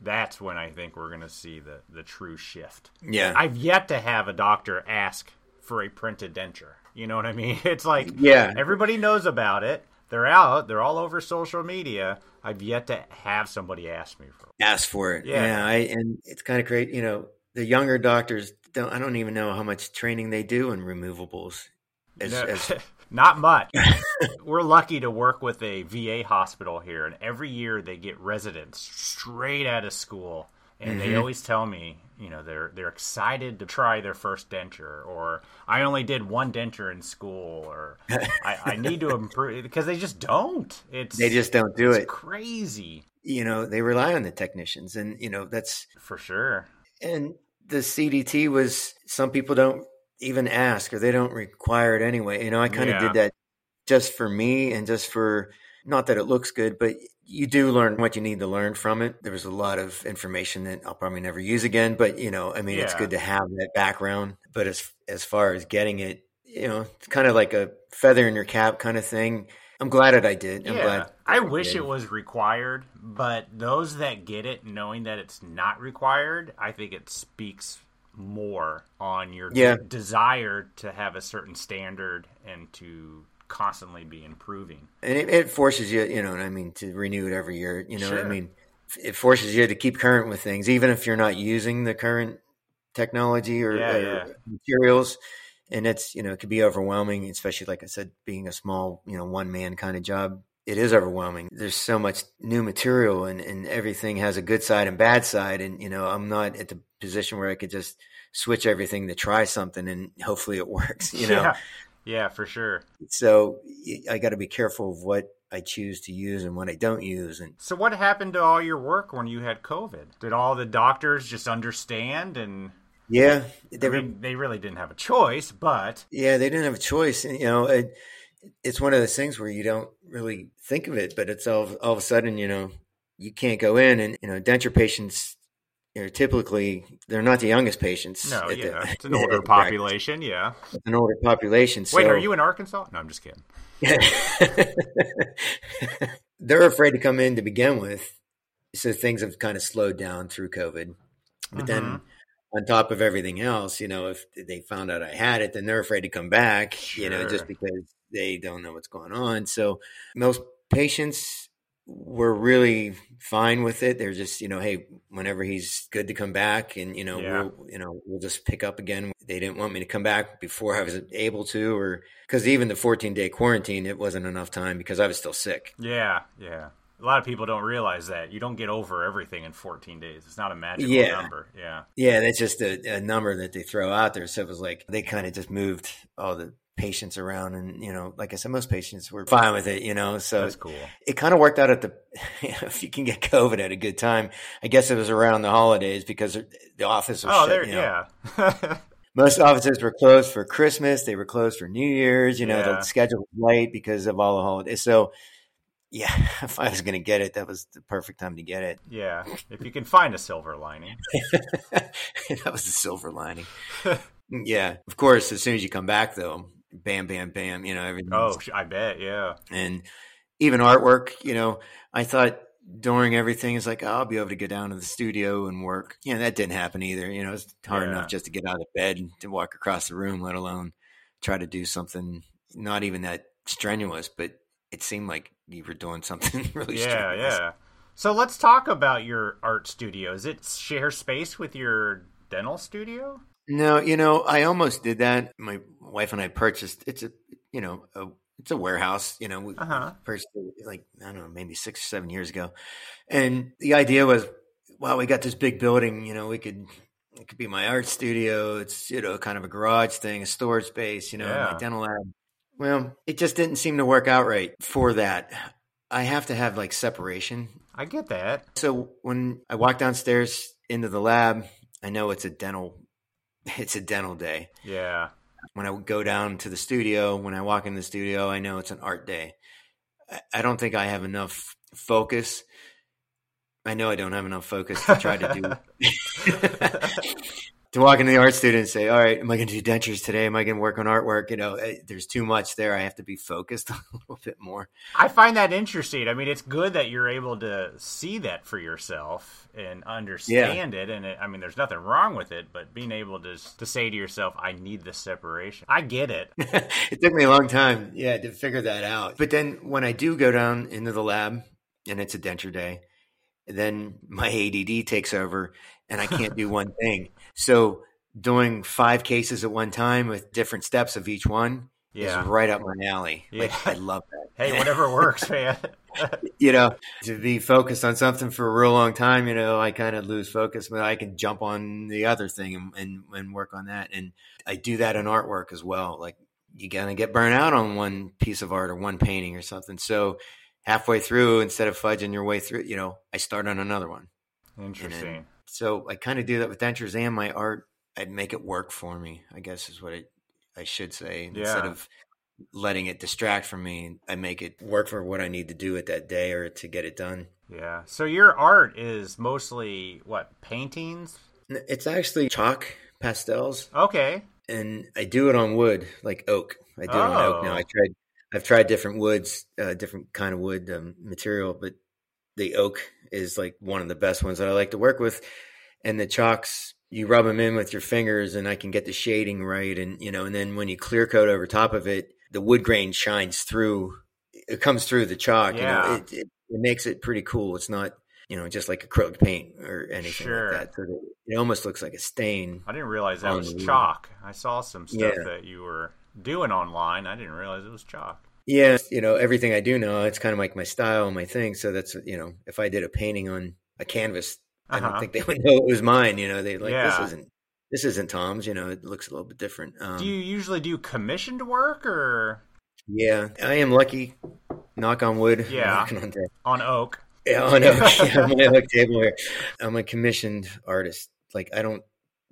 that's when I think we're going to see the, the true shift. Yeah. I've yet to have a doctor ask for a printed denture. You know what I mean? It's like Yeah. everybody knows about it. They're out. They're all over social media. I've yet to have somebody ask me for. ask for it. Yeah. Yeah, I, and it's kind of great. You know, the younger doctors don't. I don't even know how much training they do in removables. As, No, as not much. We're lucky to work with a VA hospital here, and every year they get residents straight out of school, and they Mhm. always tell me, you know, they're they're excited to try their first denture, or I only did one denture in school, or I, I need to improve because they just don't. It's they just don't do it's it. crazy You know, they rely on the technicians, and you know that's for sure. and the CDT was some people don't even ask or they don't require it anyway. You know, I kind of Yeah. did that just for me and just for not that it looks good, but you do learn what you need to learn from it. There was a lot of information that I'll probably never use again, but you know, I mean, it's good to have that background. But as as far as getting it, you know, it's kind of like a feather in your cap kind of thing. I'm glad that I did. I'm yeah, glad. I wish did. it was required, but those that get it knowing that it's not required, I think it speaks more on your Yeah. desire to have a certain standard and to constantly be improving. and it, it forces you, you know, I mean, to renew it every year. You know, Sure. I mean, it forces you to keep current with things, even if you're not using the current technology or, Yeah, or yeah. materials. And it's, you know, it could be overwhelming, especially like I said, being a small, you know, one man kind of job. It is overwhelming. There's so much new material and, and everything has a good side and bad side. And, you know, I'm not at the position where I could just switch everything to try something and hopefully it works, you know? yeah, yeah, for sure. So I got to be careful of what I choose to use and what I don't use. And So, what happened to all your work when you had COVID? Did all the doctors just understand and? yeah, they I mean, they really didn't have a choice, but yeah, they didn't have a choice. And, you know, it, it's one of those things where you don't really think of it, but it's all all of a sudden, you know, you can't go in and you know, denture patients typically they're not the youngest patients. No, yeah, the- it's an older the practice. population. Yeah. It's an older population. Wait, so- are you in Arkansas? No, I'm just kidding. they're afraid to come in to begin with. So things have kind of slowed down through COVID. But then Mhm. on top of everything else, you know, if they found out I had it, then they're afraid to come back, you know, just because they don't know what's going on. So most patients were really fine with it. They're just, you know, hey, whenever he's good to come back and, you know, Yeah. we'll, you know, we'll just pick up again. They didn't want me to come back before I was able to, or because even the 14 day quarantine, it wasn't enough time because I was still sick. Yeah, yeah. A lot of people don't realize that you don't get over everything in 14 days. It's not a magical Yeah. number. Yeah. Yeah, that's just a, a number that they throw out there. So it was like they kind of just moved all the patients around, and you know, like I said, most patients were fine with it. You know, so That's cool. it kind of worked out at the. if you can get COVID at a good time, I guess it was around the holidays because the office was Oh, shut. there, you know. yeah. Most offices were closed for Christmas. They were closed for New Year's. You know, Yeah. the schedule was late because of all the holidays. So, yeah, if I was going to get it, that was the perfect time to get it. yeah. If you can find a silver lining. that was the silver lining. yeah, of course. As soon as you come back, though, bam, bam, bam. You know everything. Oh, I bet. Yeah. and even artwork. You know, I thought during everything is like oh, I'll be able to get down to the studio and work. You know, that didn't happen either. You know, it's hard Yeah. enough just to get out of bed and to walk across the room, let alone try to do something not even that strenuous, but it seemed like you were doing something really Yeah, strenuous. yeah. So let's talk about your art studio. Is it share space with your dental studio? No, you know, I almost did that. My wife and I purchased. It's a, you know, a, it's a warehouse. You know, we Uh-huh. purchased it like I don't know, maybe six or seven years ago, and the idea was, wow, we got this big building. You know, we could. It could be my art studio. It's you know kind of a garage thing, a storage space. You know, Yeah. my dental lab. Well, it just didn't seem to work out right for that. I have to have like separation. I get that. So when I walk downstairs into the lab, I know it's a dental. It's a dental day Yeah. when I go down to the studio, when I walk in the studio, I know it's an art day. I- don't think I have enough focus. I know I don't have enough focus to try to do to walk into the art studio and say, "All right, am I going to do dentures today? Am I going to work on artwork?" You know, eh, there's too much there. I have to be focused a little bit more. I find that interesting. I mean, it's good that you're able to see that for yourself and understand it. And it, I mean, there's nothing wrong with it, but being able to to say to yourself, "I need this separation." I get it. it took me a long time, yeah, to figure that out. But then when I do go down into the lab and it's a denture day, then my ADD takes over and I can't do one thing. So doing five cases at one time with different steps of each one Yeah. is right up my alley. Like I love that. Hey, whatever works, man. you know, to be focused on something for a real long time, you know, I kind of lose focus, but I can jump on the other thing and, and, and work on that. And I do that in artwork as well. Like you gotta get burnt out on one piece of art or one painting or something. So halfway through, instead of fudging your way through, you know, I start on another one. Interesting. So I kind of do that with dentures and my art. I'd make it work for me, I guess is what I, I should say. Instead of letting it distract from me, I make it work for what I need to do at that day or to get it done. Yeah. So your art is mostly what paintings? It's actually chalk pastels, Okay. and I do it on wood, like oak. I do it on oak now. Oh. I tried. I've tried different woods, uh, different kind of wood um, material, but the oak is like one of the best ones that I like to work with. And the chalks, you rub them in with your fingers, and I can get the shading right. And you know, and then when you clear coat over top of it, the wood grain shines through. It comes through the chalk. You Yeah. know, it, it, it makes it pretty cool. It's not. You know, just like acrylic paint or anything Sure. like that. So it almost looks like a stain. I didn't realize that was chalk. I saw some stuff Yeah. that you were doing online. I didn't realize it was chalk. Yeah, you know, everything I do now, it's kind of like my style and my thing. So that's, you know, if I did a painting on a canvas, I don't Uh-huh. think they would know it was mine. You know, they like Yeah. this isn't this isn't Tom's. You know, it looks a little bit different. Um, Do you usually do commissioned work or yeah, I am lucky. Knock on wood. Yeah. on on oak? Yeah, on oak. yeah, my oak table here. I'm a commissioned artist. Like I don't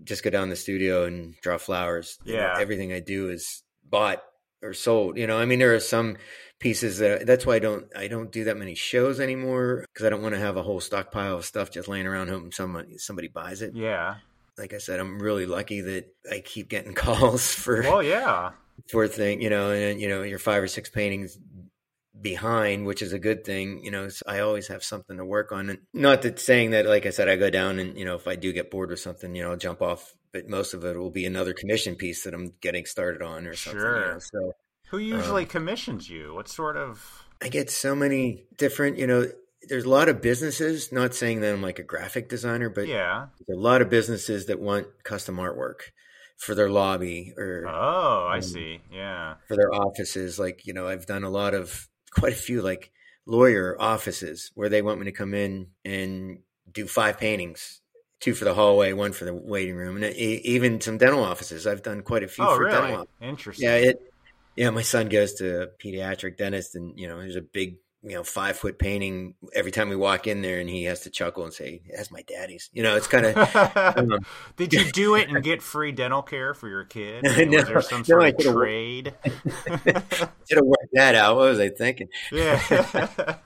just go down the studio and draw flowers. You know, Yeah. everything I do is bought are sold. You know, I mean, there are some pieces that that's why I don't I don't do that many shows anymore because I don't want to have a whole stockpile of stuff just laying around hoping somebody somebody buys it. Yeah. Like I said, I'm really lucky that I keep getting calls for Well, yeah. for thing, you know, and you know, you're five or six paintings behind, which is a good thing. You know, so I always have something to work on. And not that saying that, like I said, I go down and, you know, if I do get bored with something, you know, I'll jump off, but most of it will be another commission piece that I'm getting started on or something. you Sure. know, So Who usually commissions you? What sort of I get so many different, you know, there's a lot of businesses, not saying that I'm like a graphic designer, but Yeah. there's a lot of businesses that want custom artwork for their lobby or Oh, I Um, see. Yeah. for their offices. Like, you know, I've done a lot of quite a few like lawyer offices where they want me to come in and do five paintings, two for the hallway, one for the waiting room, and e- even some dental offices. I've done quite a few Oh, for really? dental. Interesting. Yeah, it. Yeah, my son goes to a pediatric dentist, and you know, there's a big, you know, five foot painting every time we walk in there, and he has to chuckle and say, "That's my daddy's." You know, it's kind of. um, Did you do it and get free dental care for your kid? No, was there some no, sort I of trade? Should have worked that out. What was I thinking? yeah.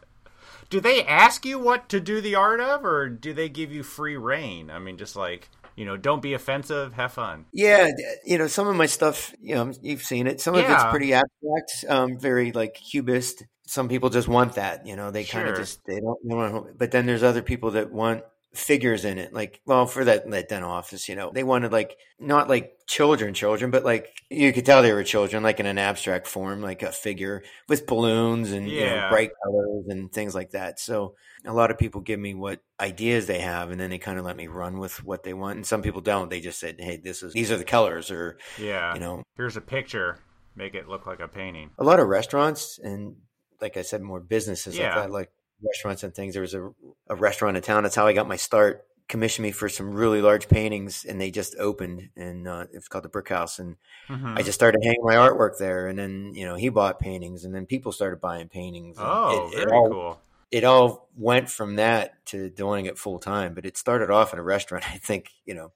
Do they ask you what to do the art of, or do they give you free reign? I mean, just like you know, don't be offensive, have fun. Yeah, you know, some of my stuff, you know, you've seen it. Some of it's pretty abstract, um, very like cubist. Some people just want that, you know, they kind of just they don't. They want, but then there's other people that want figures in it. Like, well, for that that dental office, you know, they wanted like not like children, children, but like you could tell they were children, like in an abstract form, like a figure with balloons and you know, bright colors and things like that. So a lot of people give me what ideas they have, and then they kind of let me run with what they want. And some people don't. They just said, "Hey, this is these are the colors," or Yeah. you know, Here's a picture. Make it look like a painting. a lot of restaurants and, like I said, more businesses Yeah. like that, like restaurants and things. There was a, a restaurant in town. That's how I got my start. Commissioned me for some really large paintings, and they just opened, and uh, it's called the Brick House. And Mhm. I just started hanging my artwork there, and then you know he bought paintings, and then people started buying paintings. oh, it, it all, cool. It all went from that to doing it full time, but it started off in a restaurant. I think you know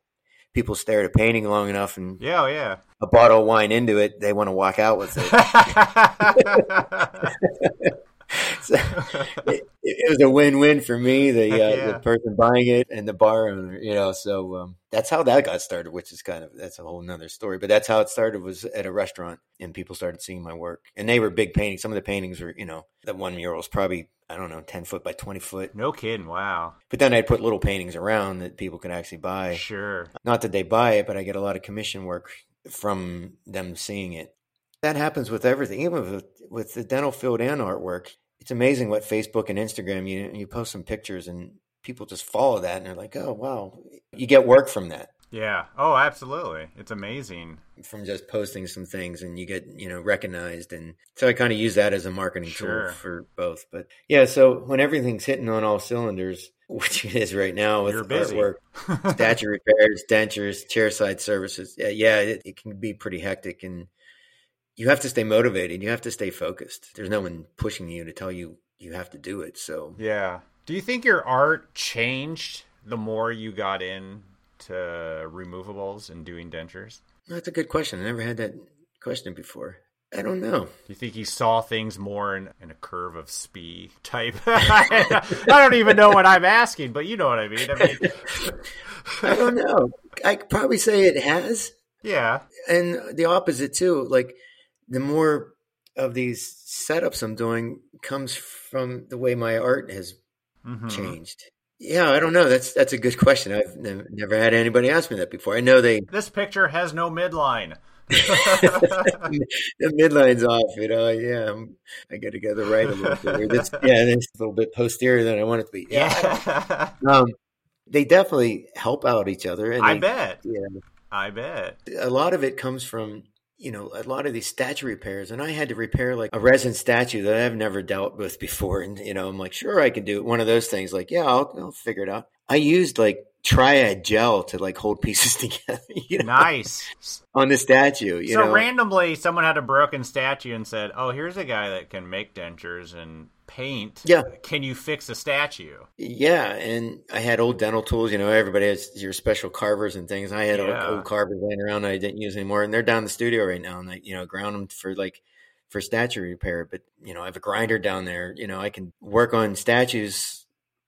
people stare at a painting long enough, and Yeah, oh, yeah. a bottle of wine into it, they want to walk out with it. So it, it was a win-win for me, the uh, yeah. the person buying it and the bar owner. You know, so um, that's how that got started. Which is kind of that's a whole nother story. But that's how it started was at a restaurant, and people started seeing my work, and they were big paintings. Some of the paintings were, you know, that one mural is probably I don't know, ten foot by twenty foot. no kidding. Wow. But then I'd put little paintings around that people could actually buy. Sure. Not that they buy it, but I get a lot of commission work from them seeing it. That happens with everything, even with with the dental field and artwork. It's amazing what Facebook and Instagram you you post some pictures and people just follow that and they're like, oh wow, you get work from that Yeah. Oh, absolutely. It's amazing. from just posting some things and you get you know recognized and so I kind of use that as a marketing Sure. tool for both. But yeah, so when everything's hitting on all cylinders, which it is right now with artwork, statue repairs, dentures, chairside services. Yeah, yeah it, it can be pretty hectic and you have to stay motivated. You have to stay focused. There's no one pushing you to tell you you have to do it. So Yeah. Do you think your art changed the more you got in to removables and doing dentures? that's a good question. I never had that question before. I don't know. Do you think you saw things more in, in a curve of Spee type? I don't even know what I'm asking, but you know what I mean. I mean, I don't know. I could probably say it has. yeah, And the opposite too. Like the more of these setups I'm doing comes from the way my art has Mhm. changed. Yeah, I don't know. That's that's a good question. I've nev- never had anybody ask me that before. I know they This picture has no midline. the midline's off. You know, yeah, I'm, I got to go to the right a little bit. Yeah, it's a little bit posterior than I want it to be. Yeah, yeah, um, they definitely help out each other. And I they- bet. Yeah, I bet. a lot of it comes from you know a lot of these statue repairs and i had to repair like a resin statue that i've never dealt with before and you know i'm like sure i can do it. One of those things like yeah i'll, I'll figure it out. I used like triad gel to like hold pieces together you know Nice. on the statue you so know? randomly, someone had a broken statue and said, "Oh, here's a guy that can make dentures and paint. Yeah. Can you fix a statue? Yeah, and I had old dental tools. You know, everybody has your special carvers and things. I had Yeah. old carvers laying around I didn't use anymore, and they're down in the studio right now. And I, you know, ground them for like for statue repair. But you know, I have a grinder down there. You know, I can work on statues.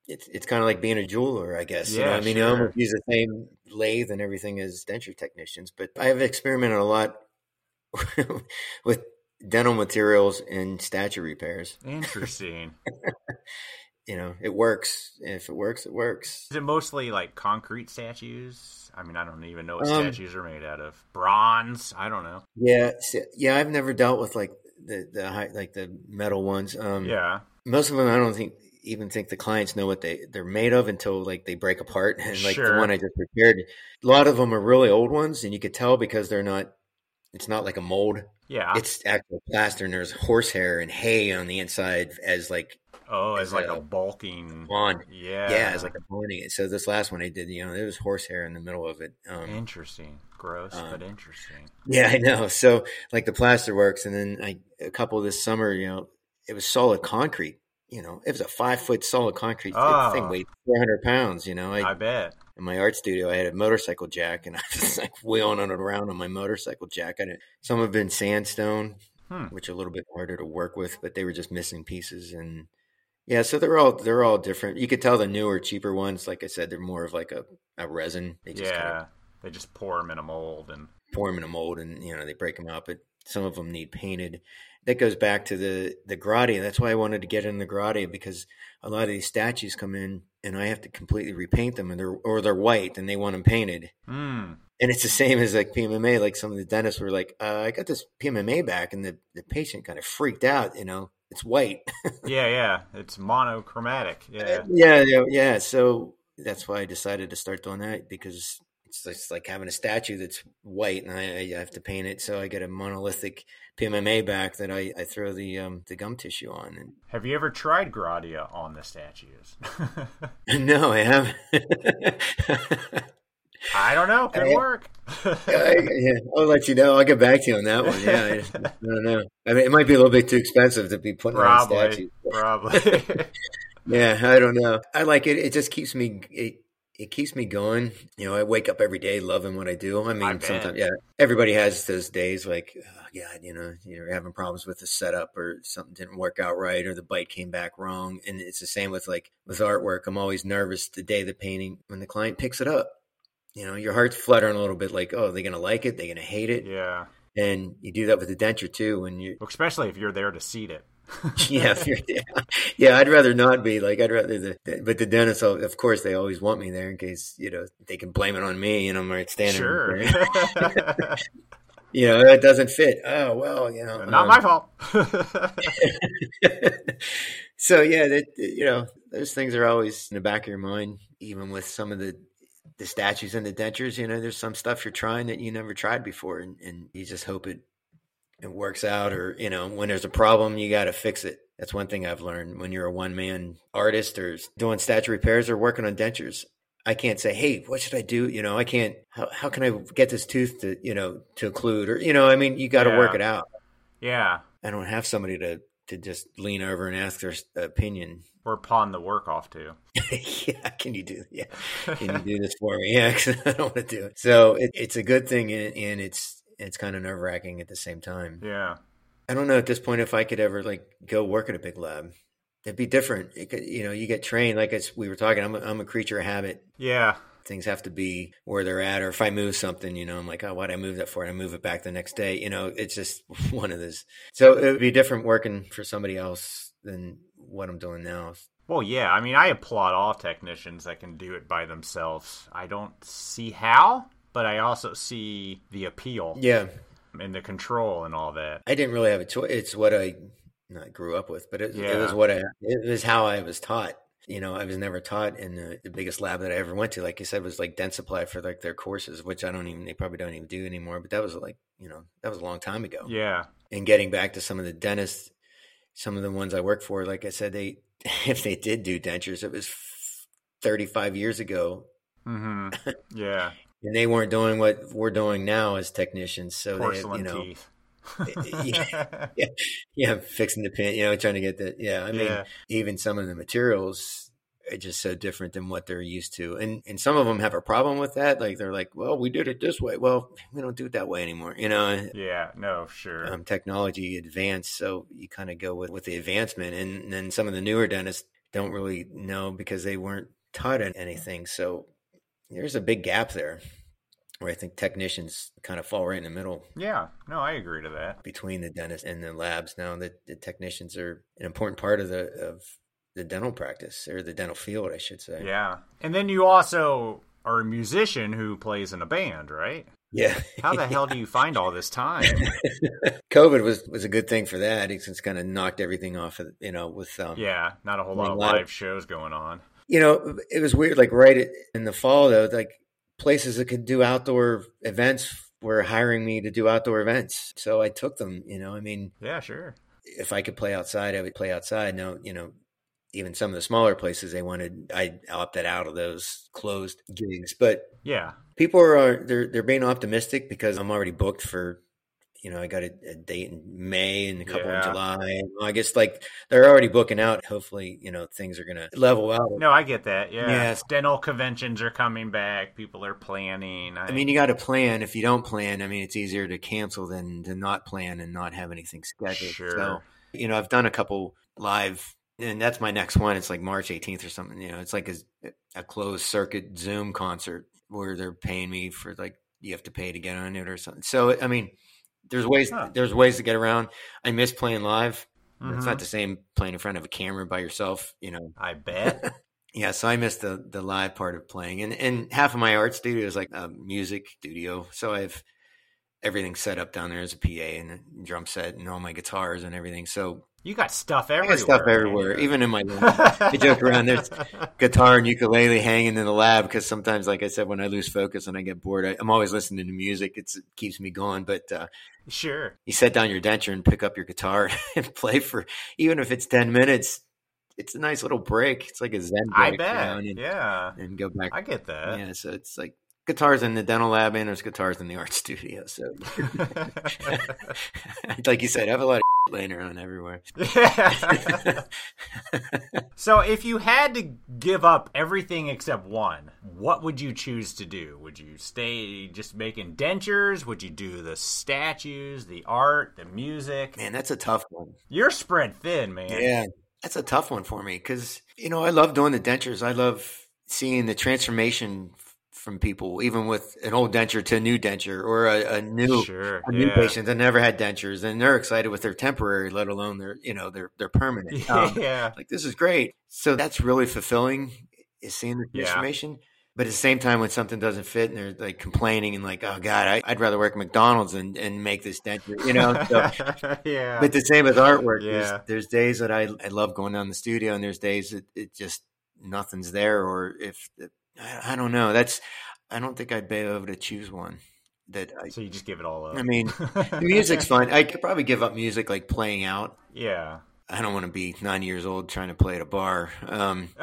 It's it's kind of like being a jeweler, I guess. you know, I mean, you sure. almost use the same lathe and everything as denture technicians. But I have experimented a lot with dental materials and statue repairs. Interesting. You know, it works. If it works, it works. Is it mostly like concrete statues? I mean, I don't even know what Um, statues are made out of. Bronze? I don't know. Yeah, yeah. I've never dealt with like the the high, like the metal ones. Um, Yeah. most of them, I don't think even think the clients know what they they're made of until like they break apart. And like Sure. the one I just repaired, a lot of them are really old ones, and you could tell because they're not. It's not like a mold. Yeah. It's actual plaster, and there's horsehair and hay on the inside as like oh, as, it's like a a bulking. bond. Yeah. Yeah, it's like a bonding. So this last one I did, you know, there was horsehair in the middle of it. Um, Interesting. Gross, Um, but interesting. Yeah, I know. So like the plaster works, and then I a couple this summer, you know, it was solid concrete. You know, it was a five foot solid concrete Oh. thing, weighed four hundred pounds. You know, I, I bet. In my art studio, I had a motorcycle jack, and I was like wheeling it around on my motorcycle jack. I didn't, some have been sandstone, Hmm. which are a little bit harder to work with, but they were just missing pieces, and yeah, so they're all they're all different. You could tell the newer, cheaper ones, like I said, they're more of like a, a resin. They just kind of Yeah. They just pour them in a mold and pour them in a mold and you know they break them out but some of them need painted that goes back to the the gradia that's why i wanted to get in the gradia because a lot of these statues come in and i have to completely repaint them and they're or they're white and they want them painted Hmm. and it's the same as like pmma like some of the dentists were like uh, i got this pmma back and the, the patient kind of freaked out you know it's white Yeah, yeah. It's monochromatic. Yeah. yeah yeah yeah so that's why i decided to start doing that because it's just like having a statue that's white and I, I have to paint it so i get a monolithic pmma back that i, I throw the um, the gum tissue on Have you ever tried Gradia on the statues? no i haven't I don't know. Could I- work. I, yeah, I'll let you know. I'll get back to you on that one. Yeah, I, I don't know. I mean, it might be a little bit too expensive to be putting on Probably. statues. Probably. Yeah, I don't know. I like it. It just keeps me. It, it keeps me going. You know, I wake up every day loving what I do. I mean, I sometimes, yeah, everybody has those days like, oh, God, you know, you're having problems with the setup or something didn't work out right or the bite came back wrong. And it's the same with like with artwork. I'm always nervous the day the painting when the client picks it up. You know, your heart's fluttering a little bit like, oh, they're going to like it. They're going to hate it. yeah. And you do that with the denture too. When you, Especially if you're there to seat it. yeah, if you're- yeah, yeah. I'd rather not be like I'd rather the, but the dentists, of course, they always want me there in case you know they can blame it on me and I'm right standing. Sure. there. you know that doesn't fit. Oh well, you know, Not um, my fault. so yeah, that you know those things are always in the back of your mind, even with some of the the statues and the dentures. You know, there's some stuff you're trying that you never tried before, and, and you just hope it it works out. Or you know, when there's a problem, you got to fix it. That's one thing I've learned when you're a one man artist or doing statue repairs or working on dentures. I can't say, "Hey, what should I do?" You know, I can't. How how can I get this tooth to you know to occlude or you know? I mean, you got to Yeah. work it out. yeah. I don't have somebody to to just lean over and ask their opinion. Or pawn the work off to. yeah, can you do? Yeah, can you do this for me? Yeah, 'cause I don't want to do it. So it, it's a good thing, and, and it's it's kind of nerve wracking at the same time. yeah. I don't know at this point if I could ever like go work at a big lab. It'd be different. It could, you know, you get trained. Like it's, we were talking, I'm a, I'm a creature of habit. Yeah. Things have to be where they're at. Or if I move something, you know, I'm like, oh, why'd I move that for? And I move it back the next day. You know, it's just one of those. So it would be different working for somebody else than what I'm doing now. Well, yeah. I mean, I applaud all technicians that can do it by themselves. I don't see how, but I also see the appeal Yeah. and the control and all that. I didn't really have a choice. It's what I not grew up with, but it, it was what I, it was how I was taught. You know, I was never taught in the, the biggest lab that I ever went to. Like you said, was like Dentsply for like their courses, which I don't even, they probably don't even do anymore. But that was like, you know, that was a long time ago. Yeah. And getting back to some of the dentists, some of the ones I work for, like I said, they, if they did do dentures, it was 35 years ago Mm-hmm. Yeah. And they weren't doing what we're doing now as technicians. So they, Porcelain you know, teeth. yeah, yeah, yeah, fixing the pin, you know, trying to get the yeah. I mean, Yeah. even some of the materials are just so different than what they're used to, and and some of them have a problem with that. Like they're like, well, we did it this way. Well, we don't do it that way anymore. You know, Yeah, no, sure. um, technology advanced, so you kind of go with with the advancement, and then some of the newer dentists don't really know because they weren't taught anything. So there's a big gap there. Where I think technicians kind of fall right in the middle yeah, no, I agree to that. between the dentist and the labs now that the technicians are an important part of the of the dental practice or the dental field i should say Yeah. And then you also are a musician who plays in a band, right? yeah How the hell do you find all this time? covid was was a good thing for that it's, it's kind of knocked everything off of you know with um Yeah, not a whole lot of Live. live shows going on. you know it was weird like right in the fall though like places that could do outdoor events were hiring me to do outdoor events so i took them you know i mean Yeah, sure. if I could play outside, I would play outside. Now, you know, even some of the smaller places they wanted, I opted out of those closed gigs. But Yeah. people are they're they're being optimistic because I'm already booked for. You know, I got a, a date in May and a couple Yeah. in July. I guess like they're already booking out. Hopefully, you know things are gonna level out. No, I get that. Yeah. Yes. Dental conventions are coming back. People are planning. I mean, you got to plan. If you don't plan, I mean, it's easier to cancel than to not plan and not have anything scheduled. Sure. So, you know, I've done a couple live, and that's my next one. It's like March 18th or something. You know, it's like a, a closed circuit Zoom concert where they're paying me for like you have to pay to get on it or something. So, I mean, there's ways. Huh. There's ways to get around. I miss playing live. It's Mhm. not the same playing in front of a camera by yourself. You know, I bet. yeah, so I miss the the live part of playing, and and half of my art studio is like a music studio, so I have everything set up down there as a PA and a drum set and all my guitars and everything. So You got stuff everywhere. I got stuff man. everywhere, even in my room. I joke around. There's guitar and ukulele hanging in the lab because sometimes, like I said, when I lose focus and I get bored, I, I'm always listening to music. It's, it keeps me going. But uh, Sure. you set down your denture and pick up your guitar and play for even if it's ten minutes. It's a nice little break. It's like a zen break. I bet. and, Yeah. and go back I get that. yeah, so it's like guitars in the dental lab and there's guitars in the art studio. So, like you said, I have a lot of laying around everywhere. so, if you had to give up everything except one, what would you choose to do? Would you stay just making dentures? Would you do the statues, the art, the music? Man, that's a tough one. You're spread thin, man. Yeah, that's a tough one for me because you know I love doing the dentures. I love seeing the transformation from people, even with an old denture to a new denture or a, a new Sure. a new yeah. patient that never had dentures, and they're excited with their temporary, let alone their you know their their permanent. Um, yeah. like this is great. So that's really fulfilling is seeing the Yeah. transformation. But at the same time, when something doesn't fit and they're like complaining and like, oh God, I, I'd rather work at McDonald's and, and make this denture, you know? So, yeah. but the same with artwork. Yeah. There's, there's days that I, I love going down the studio and there's days that it just nothing's there. Or if I, I don't know, that's, I don't think I'd be able to choose one that I, so you just give it all up. I mean, the music's fun. I could probably give up music like playing out. yeah. I don't want to be nine years old trying to play at a bar. Um,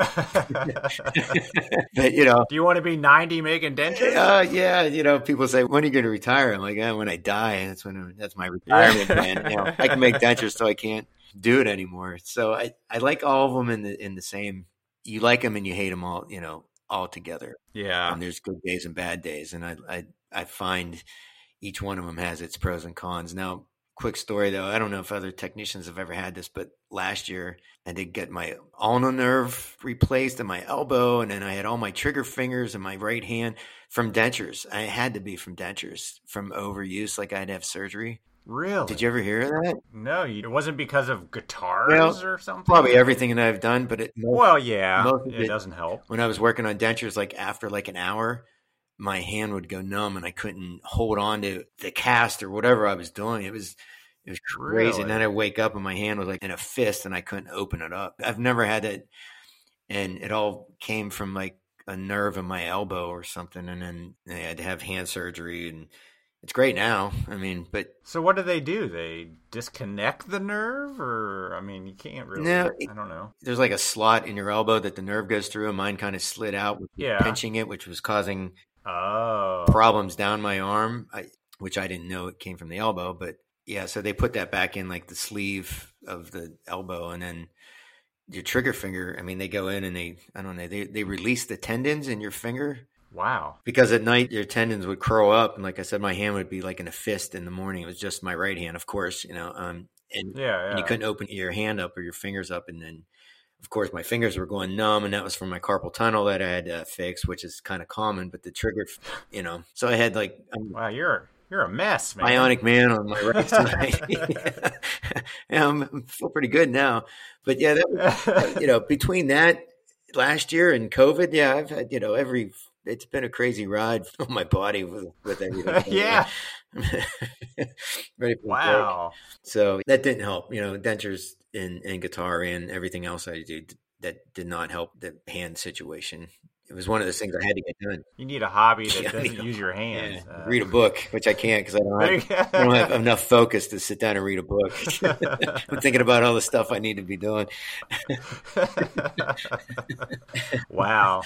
but you know, Do you want to be 90 making dentures? uh, yeah, you know, people say, when are you going to retire? I'm like, eh, when I die, that's when, that's my retirement plan. You know, I can make dentures so I can't do it anymore. So I, I like all of them in the, in the same, you like them and you hate them all, you know, all together. Yeah. And there's good days and bad days. And I, I, I find each one of them has its pros and cons. Now, quick story though, I don't know if other technicians have ever had this, but last year I did get my ulnar nerve replaced in my elbow, and then I had all my trigger fingers in my right hand from dentures. I had to be from dentures from overuse, like I'd have surgery. Really? Did you ever hear that? No, you, it wasn't because of guitars Well, or something. Probably everything that I've done, but it, Well, yeah, it it- doesn't help. when I was working on dentures, like after like an hour, my hand would go numb and I couldn't hold on to the cast or whatever I was doing. It was it was crazy. Really? And then I wake up and my hand was like in a fist and I couldn't open it up. I've never had that, and it all came from like a nerve in my elbow or something. And then I had to have hand surgery, and it's great now. I mean, but So what do they do? They disconnect the nerve, or I mean, you can't really. No, I don't know. there's like a slot in your elbow that the nerve goes through, and mine kind of slid out with Yeah. pinching it, which was causing Oh, problems down my arm, I, which I didn't know it came from the elbow, but Yeah, so they put that back in like the sleeve of the elbow, and then your trigger finger. I mean, they go in and they I don't know they they release the tendons in your finger. Wow. Because at night your tendons would curl up, and like I said, my hand would be like in a fist in the morning. It was just my right hand, of course, you know. Um, and, yeah, yeah. and you couldn't open your hand up or your fingers up, and then of course, my fingers were going numb, and that was from my carpal tunnel that I had uh, to fix, which is kind of common. But the trigger, you know, so I had like I'm, wow, you're you're a mess, man. Bionic man on my right side. yeah, I'm, I feel pretty good now, but yeah, that, uh, you know, between that last year and COVID, yeah, I've had you know every. It's been a crazy ride for my body with, with everything. yeah. Ready for wow. So that didn't help. You know, dentures in, in guitar and everything else I do that did not help the hand situation. It was one of those things I had to get done. You need a hobby that yeah, doesn't use your hands. Yeah. Uh, read a book, which I can't because I I don't have enough focus to sit down and read a book. I'm thinking about all the stuff I need to be doing. wow.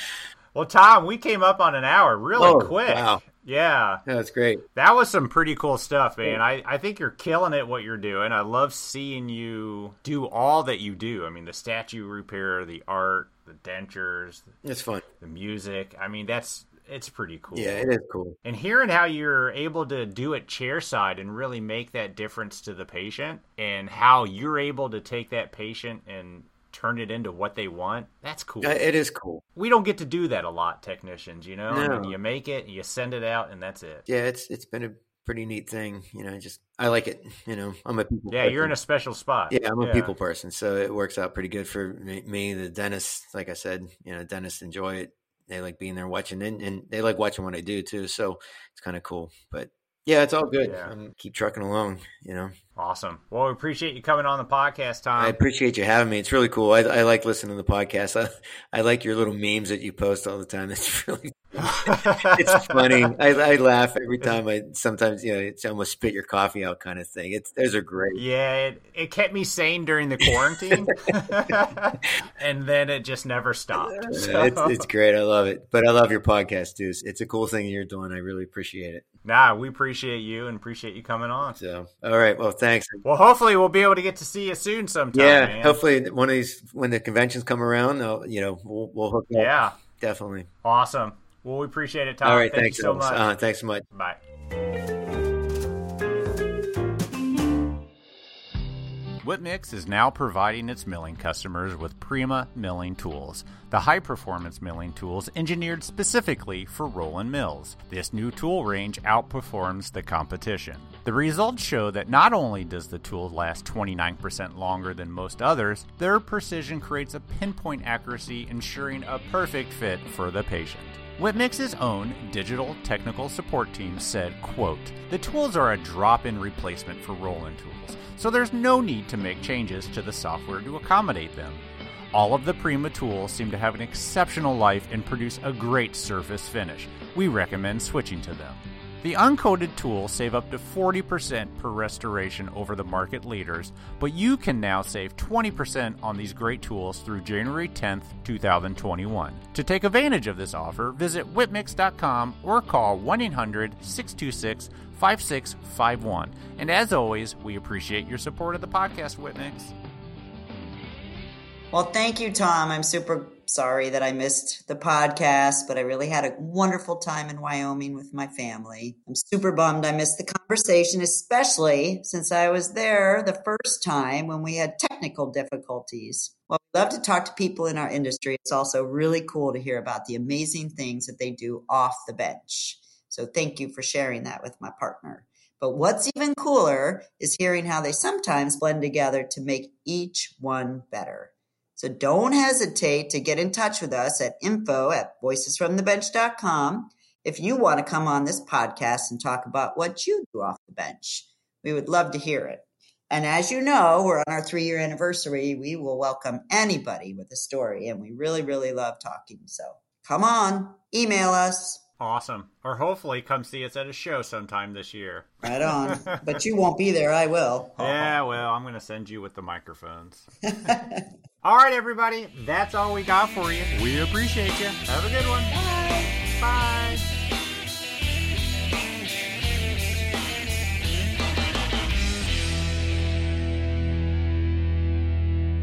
Well, Tom, we came up on an hour really oh, quick. Wow. Yeah. That's great. That was some pretty cool stuff, man. I, I think you're killing it what you're doing. I love seeing you do all that you do. I mean, the statue repair, the art, the dentures. It's fun. The music. I mean, that's it's pretty cool. Yeah, it is cool. And hearing how you're able to do it chairside and really make that difference to the patient and how you're able to take that patient and turn it into what they want. That's cool. It is cool. We don't get to do that a lot, technicians. You know, no. I mean, you make it, you send it out, and that's it. Yeah, it's it's been a pretty neat thing. You know, just I like it. You know, I'm a people. Yeah, person. you're in a special spot. Yeah, I'm a yeah. people person, so it works out pretty good for me. the dentist, like I said, you know, dentists enjoy it. They like being there watching, and, and they like watching what I do too. So it's kind of cool. But yeah, it's all good. Yeah. I'm keep trucking along, you know. Awesome. Well, we appreciate you coming on the podcast, Tom. I appreciate you having me. It's really cool. I, I like listening to the podcast. I, I like your little memes that you post all the time. It's really it's funny. I, I, laugh every time. I sometimes you know it's almost spit your coffee out kind of thing. It's those are great. Yeah, it, it kept me sane during the quarantine, and then it just never stopped. So. It's, it's great. I love it. But I love your podcast too. It's a cool thing you're doing. I really appreciate it. Nah, we appreciate you and appreciate you coming on. So, all right. Well, thanks. Well, hopefully we'll be able to get to see you soon sometime. Yeah, man. hopefully one of these when the conventions come around, I'll, you know, we'll, we'll hook up. Yeah, definitely. Awesome. Well, we appreciate it, Tom. All right, Thank thanks you so much. Uh, thanks so much. Bye. Whip is now providing its milling customers with Prima milling tools, the high performance milling tools engineered specifically for Roland mills. This new tool range outperforms the competition. The results show that not only does the tool last 29% longer than most others, their precision creates a pinpoint accuracy ensuring a perfect fit for the patient. Whip Mix's own digital technical support team said, quote, The tools are a drop-in replacement for Roland tools, so there's no need to make changes to the software to accommodate them. All of the Prima tools seem to have an exceptional life and produce a great surface finish. We recommend switching to them. The uncoated tools save up to 40% per restoration over the market leaders, but you can now save 20% on these great tools through January 10th, 2021. To take advantage of this offer, visit whipmix.com or call 1 800 626 5651. And as always, we appreciate your support of the podcast, Whip Mix. Well, thank you, Tom. I'm super sorry that I missed the podcast, but I really had a wonderful time in Wyoming with my family. I'm super bummed I missed the conversation, especially since I was there the first time when we had technical difficulties. Well, we love to talk to people in our industry. It's also really cool to hear about the amazing things that they do off the bench. So thank you for sharing that with my partner. But what's even cooler is hearing how they sometimes blend together to make each one better. So don't hesitate to get in touch with us at info at voicesfromthebench.com if you want to come on this podcast and talk about what you do off the bench. We would love to hear it. And as you know, we're on our three year anniversary. We will welcome anybody with a story, and we really, really love talking. So come on, email us. Awesome. Or hopefully come see us at a show sometime this year. Right on. but you won't be there. I will. Yeah, uh-huh. well, I'm going to send you with the microphones. All right, everybody, that's all we got for you. We appreciate you. Have a good one. Bye. Bye.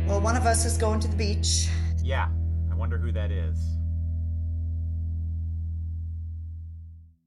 Well, one of us is going to the beach. Yeah, I wonder who that is.